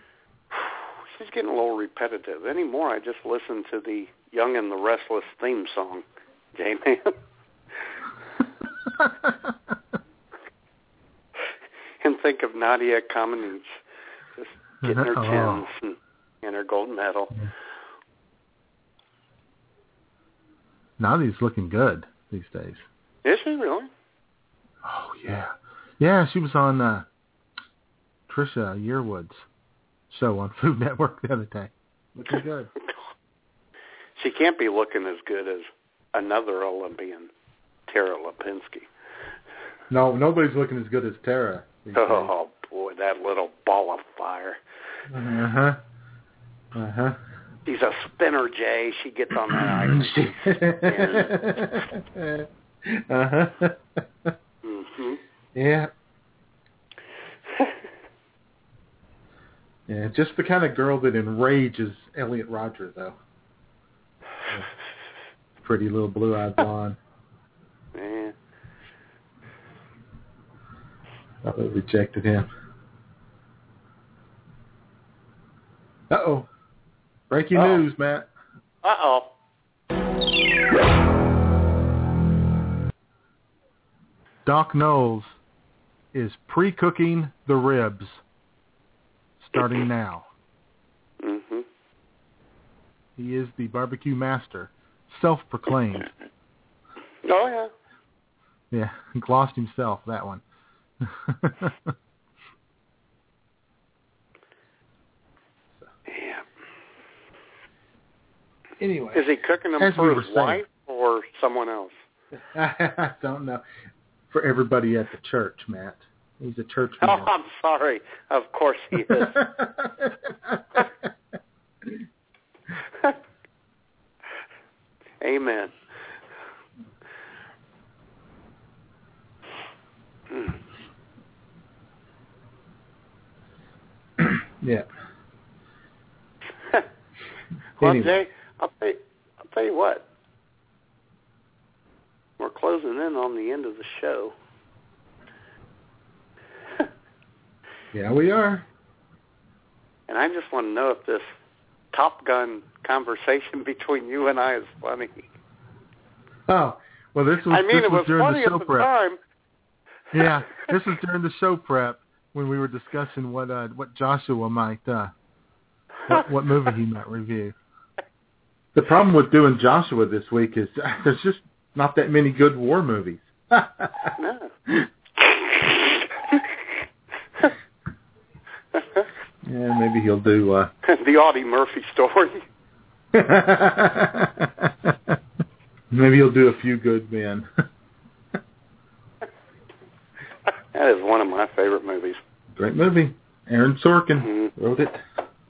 she's getting a little repetitive. Anymore, I just listen to the Young and the Restless theme song J-Man. and think of Nadia Comaneci just getting her Oh. gems and, and her gold medal. Nadia's looking good these days. Is she really? Oh yeah, yeah. She was on uh, Trisha Yearwood's show on Food Network the other day. Looking good. She can't be looking as good as another Olympian, Tara Lipinski. No, nobody's looking as good as Tara. Oh boy, that little ball of fire. Uh huh. Uh huh. She's a spinner, Jay. She gets on that ice. uh huh. Yeah. Yeah, just the kind of girl that enrages Elliot Rodger, though. Yeah. Pretty little blue-eyed blonde. Yeah. Thought they rejected him. Uh oh. Breaking Uh-oh. news, Matt. Uh oh. Doc Knowles is pre-cooking the ribs starting now. hmm He is the barbecue master, self-proclaimed. Oh yeah. Yeah, glossed himself, that one. Yeah. anyway, Is he cooking them we for his saying. wife or someone else? I don't know. For everybody at the church, Matt. He's a church Oh. I'm sorry. Of course he is. Amen. Hmm. yeah. well, Anyway. Jay, I'll tell you, I'll tell you what. We're closing in on the end of the show. Yeah, we are. And I just want to know if this Top Gun conversation between you and I is funny. Oh, well, this was, I mean, this it was during funny the show at the prep. time. yeah, this was during the show prep when we were discussing what uh, what Joshua might uh, what, what movie he might review. The problem with doing Joshua this week is there's just not that many good war movies. no. Yeah, maybe he'll do. uh the Audie Murphy story. Maybe he'll do a few good men. That is one of my favorite movies. Great movie. Aaron Sorkin Mhm. wrote it.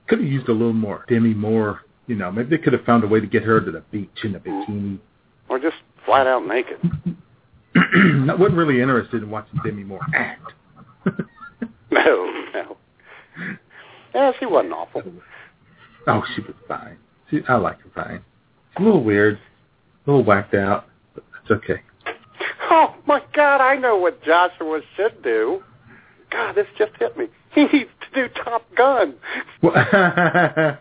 Could have used a little more Demi Moore. You know, maybe they could have found a way to get her to the beach in a bikini. Or just flat out naked. I wasn't really interested in watching Demi Moore act. No, no. Yeah, she wasn't awful. oh, she was fine. She, I like her fine. She's a little weird, a little whacked out, but it's okay. Oh my God, I know what Joshua should do. God, this just hit me. He needs to do Top Gun. Well,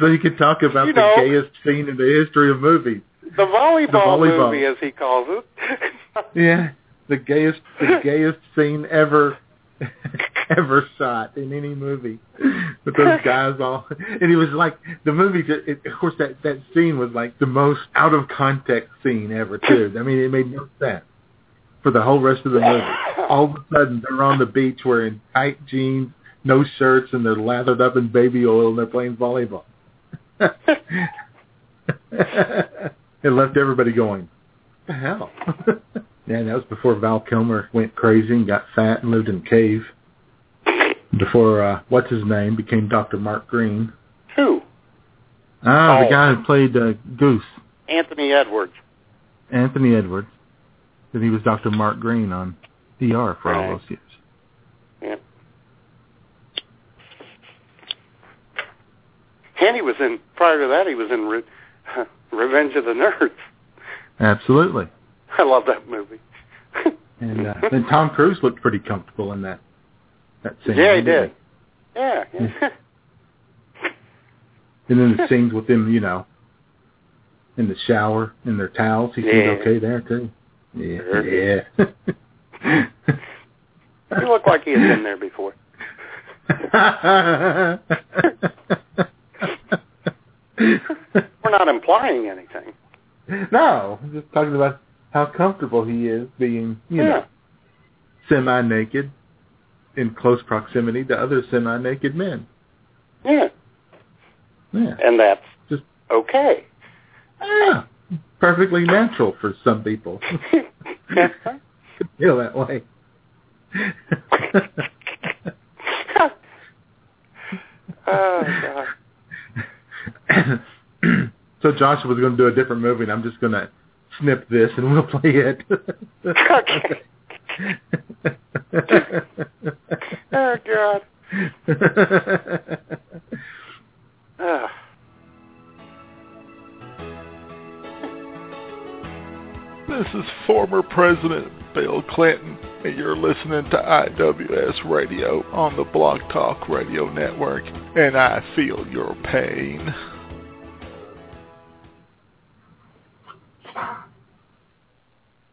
so you can talk about You the know. gayest scene in the history of movies. The volleyball, The volleyball. movie, as he calls it. Yeah, the gayest, the gayest scene ever, ever shot in any movie. With those guys all, and it was like the movie. It, of course, that that scene was like the most out of context scene ever too. I mean, it made no sense for the whole rest of the movie. All of a sudden, they're on the beach wearing tight jeans, no shirts, and they're lathered up in baby oil, and they're playing volleyball. It left everybody going, "What the hell?" yeah, that was before Val Kilmer went crazy and got fat and lived in a cave. Before uh, what's his name became Dr. Mark Greene. Who? Ah, Oh. the guy who played uh, Goose, Anthony Edwards. Anthony Edwards. Then he was Dr. Mark Greene on ER for all those years. Yeah. And he was in, prior to that, he was in Revenge of the Nerds. Absolutely. I love that movie. And uh, then Tom Cruise looked pretty comfortable in that that scene. yeah, he did. Yeah. yeah. And then the scenes with him, you know, in the shower in their towels. He seemed Yeah. okay there too. Yeah, Sure. yeah. He looked like he had been there before. We're not implying anything. no, I'm just talking about how comfortable he is being, you know, semi-naked in close proximity to other semi-naked men. Yeah. Yeah, And that's Just- okay. yeah. perfectly natural for some people. Feel that way. oh God. So Joshua was going to do a different movie, and I'm just going to snip this, and we'll play it. Okay. Oh God. Ugh. This is former President Bill Clinton, and you're listening to IWS Radio on the Blog Talk Radio Network, and I feel your pain.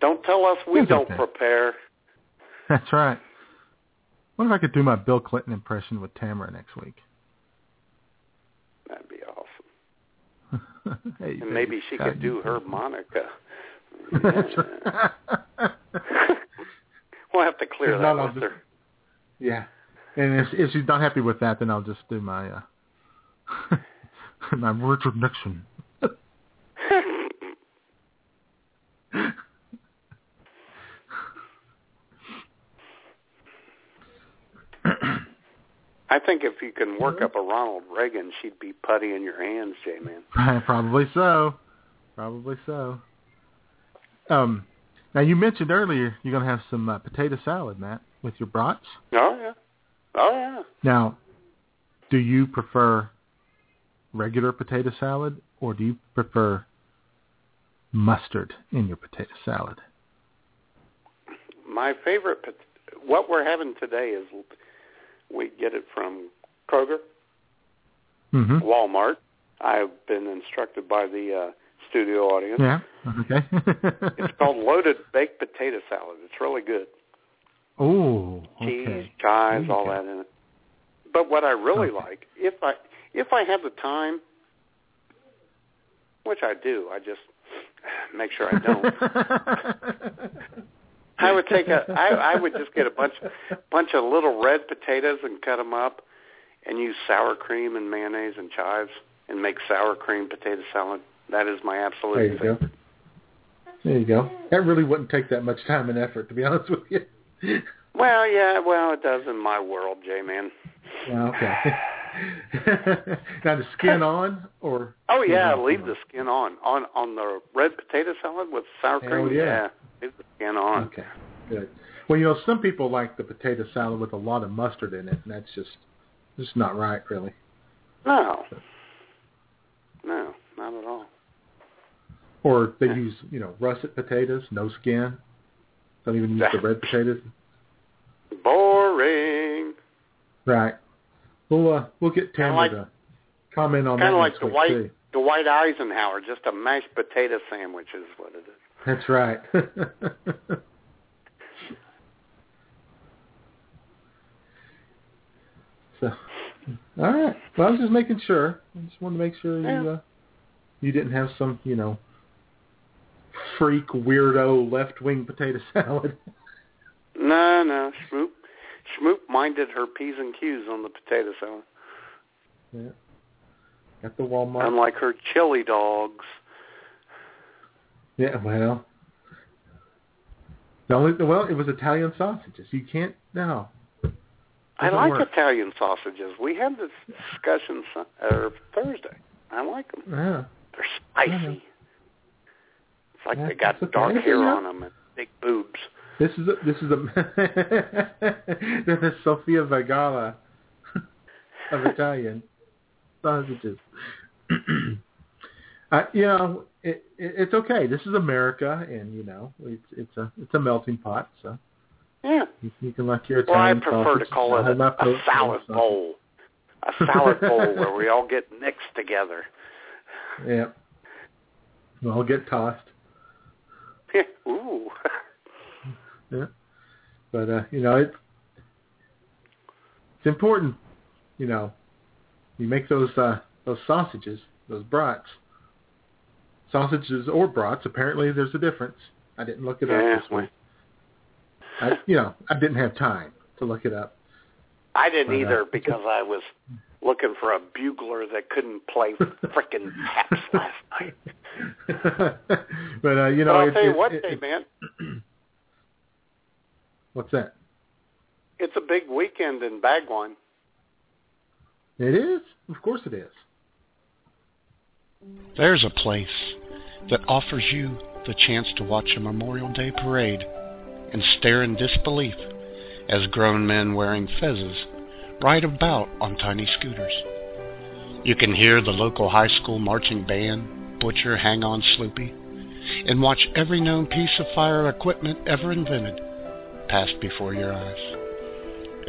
Don't tell us we don't okay. prepare. That's right. What if I could do my Bill Clinton impression with Tamara next week? That'd be awesome. hey, And maybe she could do her Monica. We'll have to clear If that not, I'll with her. Yeah. And if, if she's not happy with that, then I'll just do my uh, my Richard Nixon. I think if you can work up a Ronald Reagan, she'd be putty in your hands, J-Man. Probably so. Probably so. Um, now you mentioned earlier you're going to have some uh, potato salad, Matt, with your brats. Oh, yeah. Oh, yeah. Now, do you prefer regular potato salad or do you prefer mustard in your potato salad? My favorite, what we're having today is we get it from Kroger, Mm-hmm. Walmart. I've been instructed by the uh, studio audience. Yeah. Okay. It's called loaded baked potato salad. It's really good. Oh, Cheese, okay. chives, all that in it. But what I really Okay. like, if I if I have the time, which I do, I just make sure I don't. I would take a. I, I would just get a bunch, bunch of little red potatoes and cut them up, and use sour cream and mayonnaise and chives, and make sour cream potato salad. That is my absolute There you go. favorite. There you go. That really wouldn't take that much time and effort, to be honest with you. Well, yeah, well, it does in my world, J-Man. Yeah, okay. now the skin on, or Oh yeah, leave the skin on on on the red potato salad with sour Hell cream. yeah. Leave the skin on. Okay, good. Well, you know, some people like the potato salad with a lot of mustard in it, and that's just just not right, really. No, no, not at all. Or they use, you know, russet potatoes, no skin. Don't even use the red potatoes. Boring. Right. We'll uh, we'll get Tamara like- to comment on that Kind of like the white too. Dwight Eisenhower, just a mashed potato sandwich is what it is. That's right. so, all right. Well, I was just making sure. I just wanted to make sure you uh, you didn't have some, you know, freak weirdo left wing potato salad. No, no, Schmoop. Schmoop minded her p's and q's on the potato salad, yeah. Got the Walmart. unlike her chili dogs. Yeah. Well. The only well, it was Italian sausages. You can't no. I like work. Italian sausages. We had this discussion uh, Thursday. I like them. Yeah. They're spicy. Mhm. It's like Yeah, they got dark hair Yeah. on them and big boobs. This is a, this is a this is Sofia Vergara of Italian sausages. uh, you know, it, it, it's okay. This is America, and you know, it's it's a it's a melting pot. So Yeah. you, you can like your Well, I prefer sausage. to call it a, a salad bowl. A salad bowl where we all get mixed together. Yeah. We'll get tossed. Ooh. Yeah. But uh, you know, it's it's important, you know, you make those uh those sausages, those brats. Sausages or brats, apparently there's a difference. I didn't look it up this week. I you know, I didn't have time to look it up. I didn't But, uh, either because I was looking for a bugler that couldn't play frickin' taps last night. but uh, you know, but I'll it, tell you it- what, it- Dave, man, what's that? it's a big weekend in Bagwine. It is, of course, it is. There's a place that offers you the chance to watch a Memorial Day parade and stare in disbelief as grown men wearing fezzes ride about on tiny scooters. You can hear the local high school marching band butcher hang on Sloopy and watch every known piece of fire equipment ever invented pass before your eyes.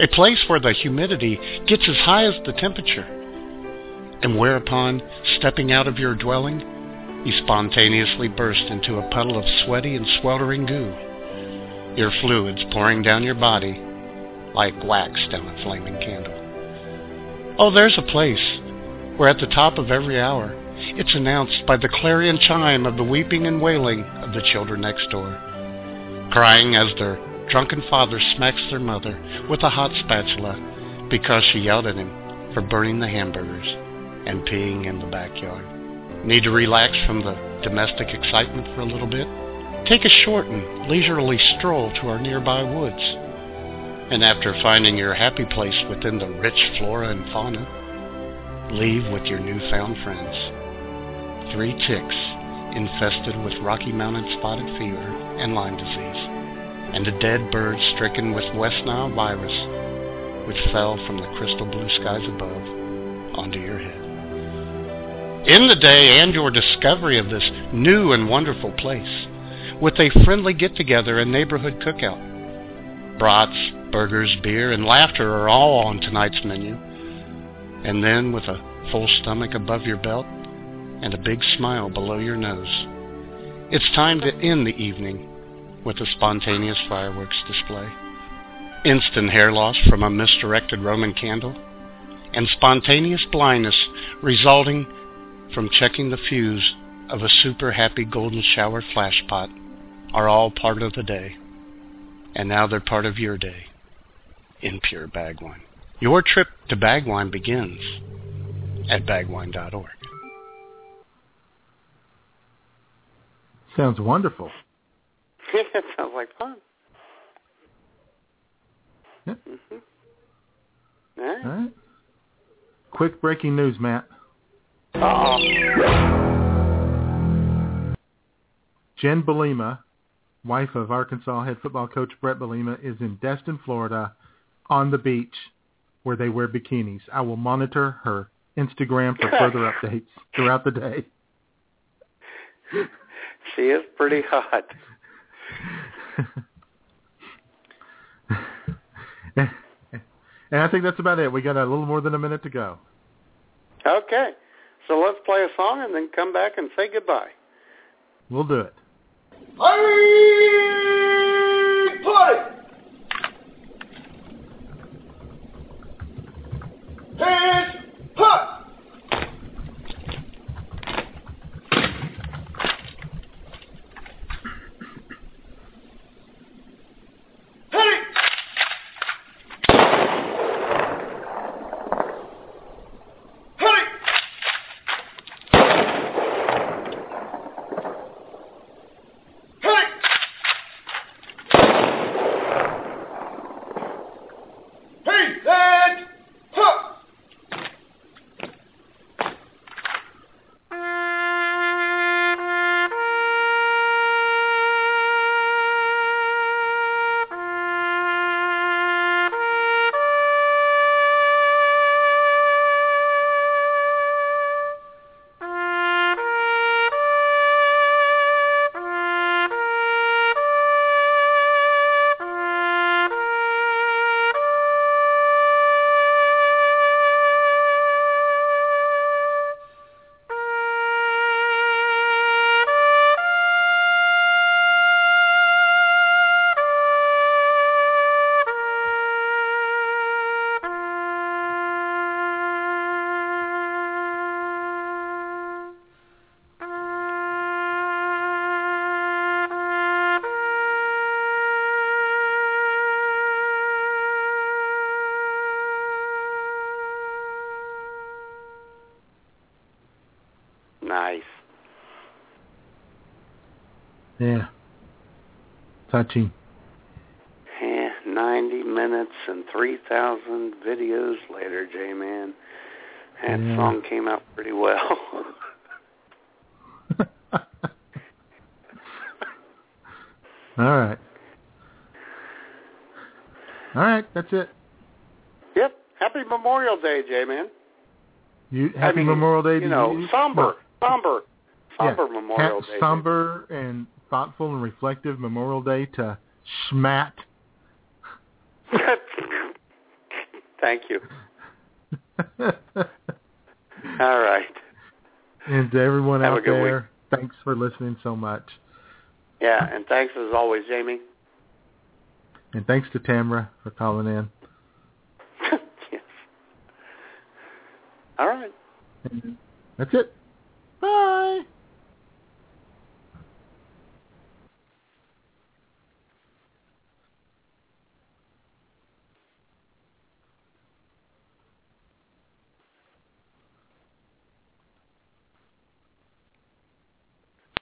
A place where the humidity gets as high as the temperature and whereupon, stepping out of your dwelling, you spontaneously burst into a puddle of sweaty and sweltering goo, your fluids pouring down your body like wax down a flaming candle. Oh, there's a place where at the top of every hour it's announced by the clarion chime of the weeping and wailing of the children next door, crying as their drunken father smacks their mother with a hot spatula because she yelled at him for burning the hamburgers and peeing in the backyard. Need to relax from the domestic excitement for a little bit? Take a short and leisurely stroll to our nearby woods. And after finding your happy place within the rich flora and fauna, leave with your newfound friends. Three ticks infested with Rocky Mountain spotted fever and Lyme disease, and a dead bird stricken with West Nile virus, which fell from the crystal blue skies above onto your head. In the day and your discovery of this new and wonderful place, with a friendly get together and neighborhood cookout. Brats, burgers, beer, and laughter are all on tonight's menu. And then, with a full stomach above your belt and a big smile below your nose, it's time to end the evening with a spontaneous fireworks display. Instant hair loss from a misdirected Roman candle, and spontaneous blindness resulting from checking the fuse of a super happy golden shower flashpot are all part of the day. And now they're part of your day in pure Bagwine. Your trip to Bagwine begins at bagwine.org. Sounds wonderful. it sounds like fun. Yep. hmm All right. All right. Quick breaking news, Matt. Uh-oh. Jen Bielema, wife of Arkansas head football coach Bret Bielema, is in Destin, Florida, on the beach where they wear bikinis. I will monitor her Instagram for further updates throughout the day. She is pretty hot. and I think that's about it. We got a little more than a minute to go. Okay. So let's play a song and then come back and say goodbye. We'll do it. Play! Play! Hands! Touching. Yeah, 90 minutes and 3,000 videos later, J-Man. That Yeah. song came out pretty well. All right. All right, that's it. yep. Happy Memorial Day, J-Man. You I happy mean, Memorial Day. You to know, you. somber, somber, Yeah. somber Memorial Ha- Day. somber and thoughtful and reflective Memorial Day to Schmat. Thank you. All right. and to everyone Have out there, thanks for listening so much. Yeah, and thanks as always, Jamie. And thanks to Tamra for calling in. yes. All right. That's it.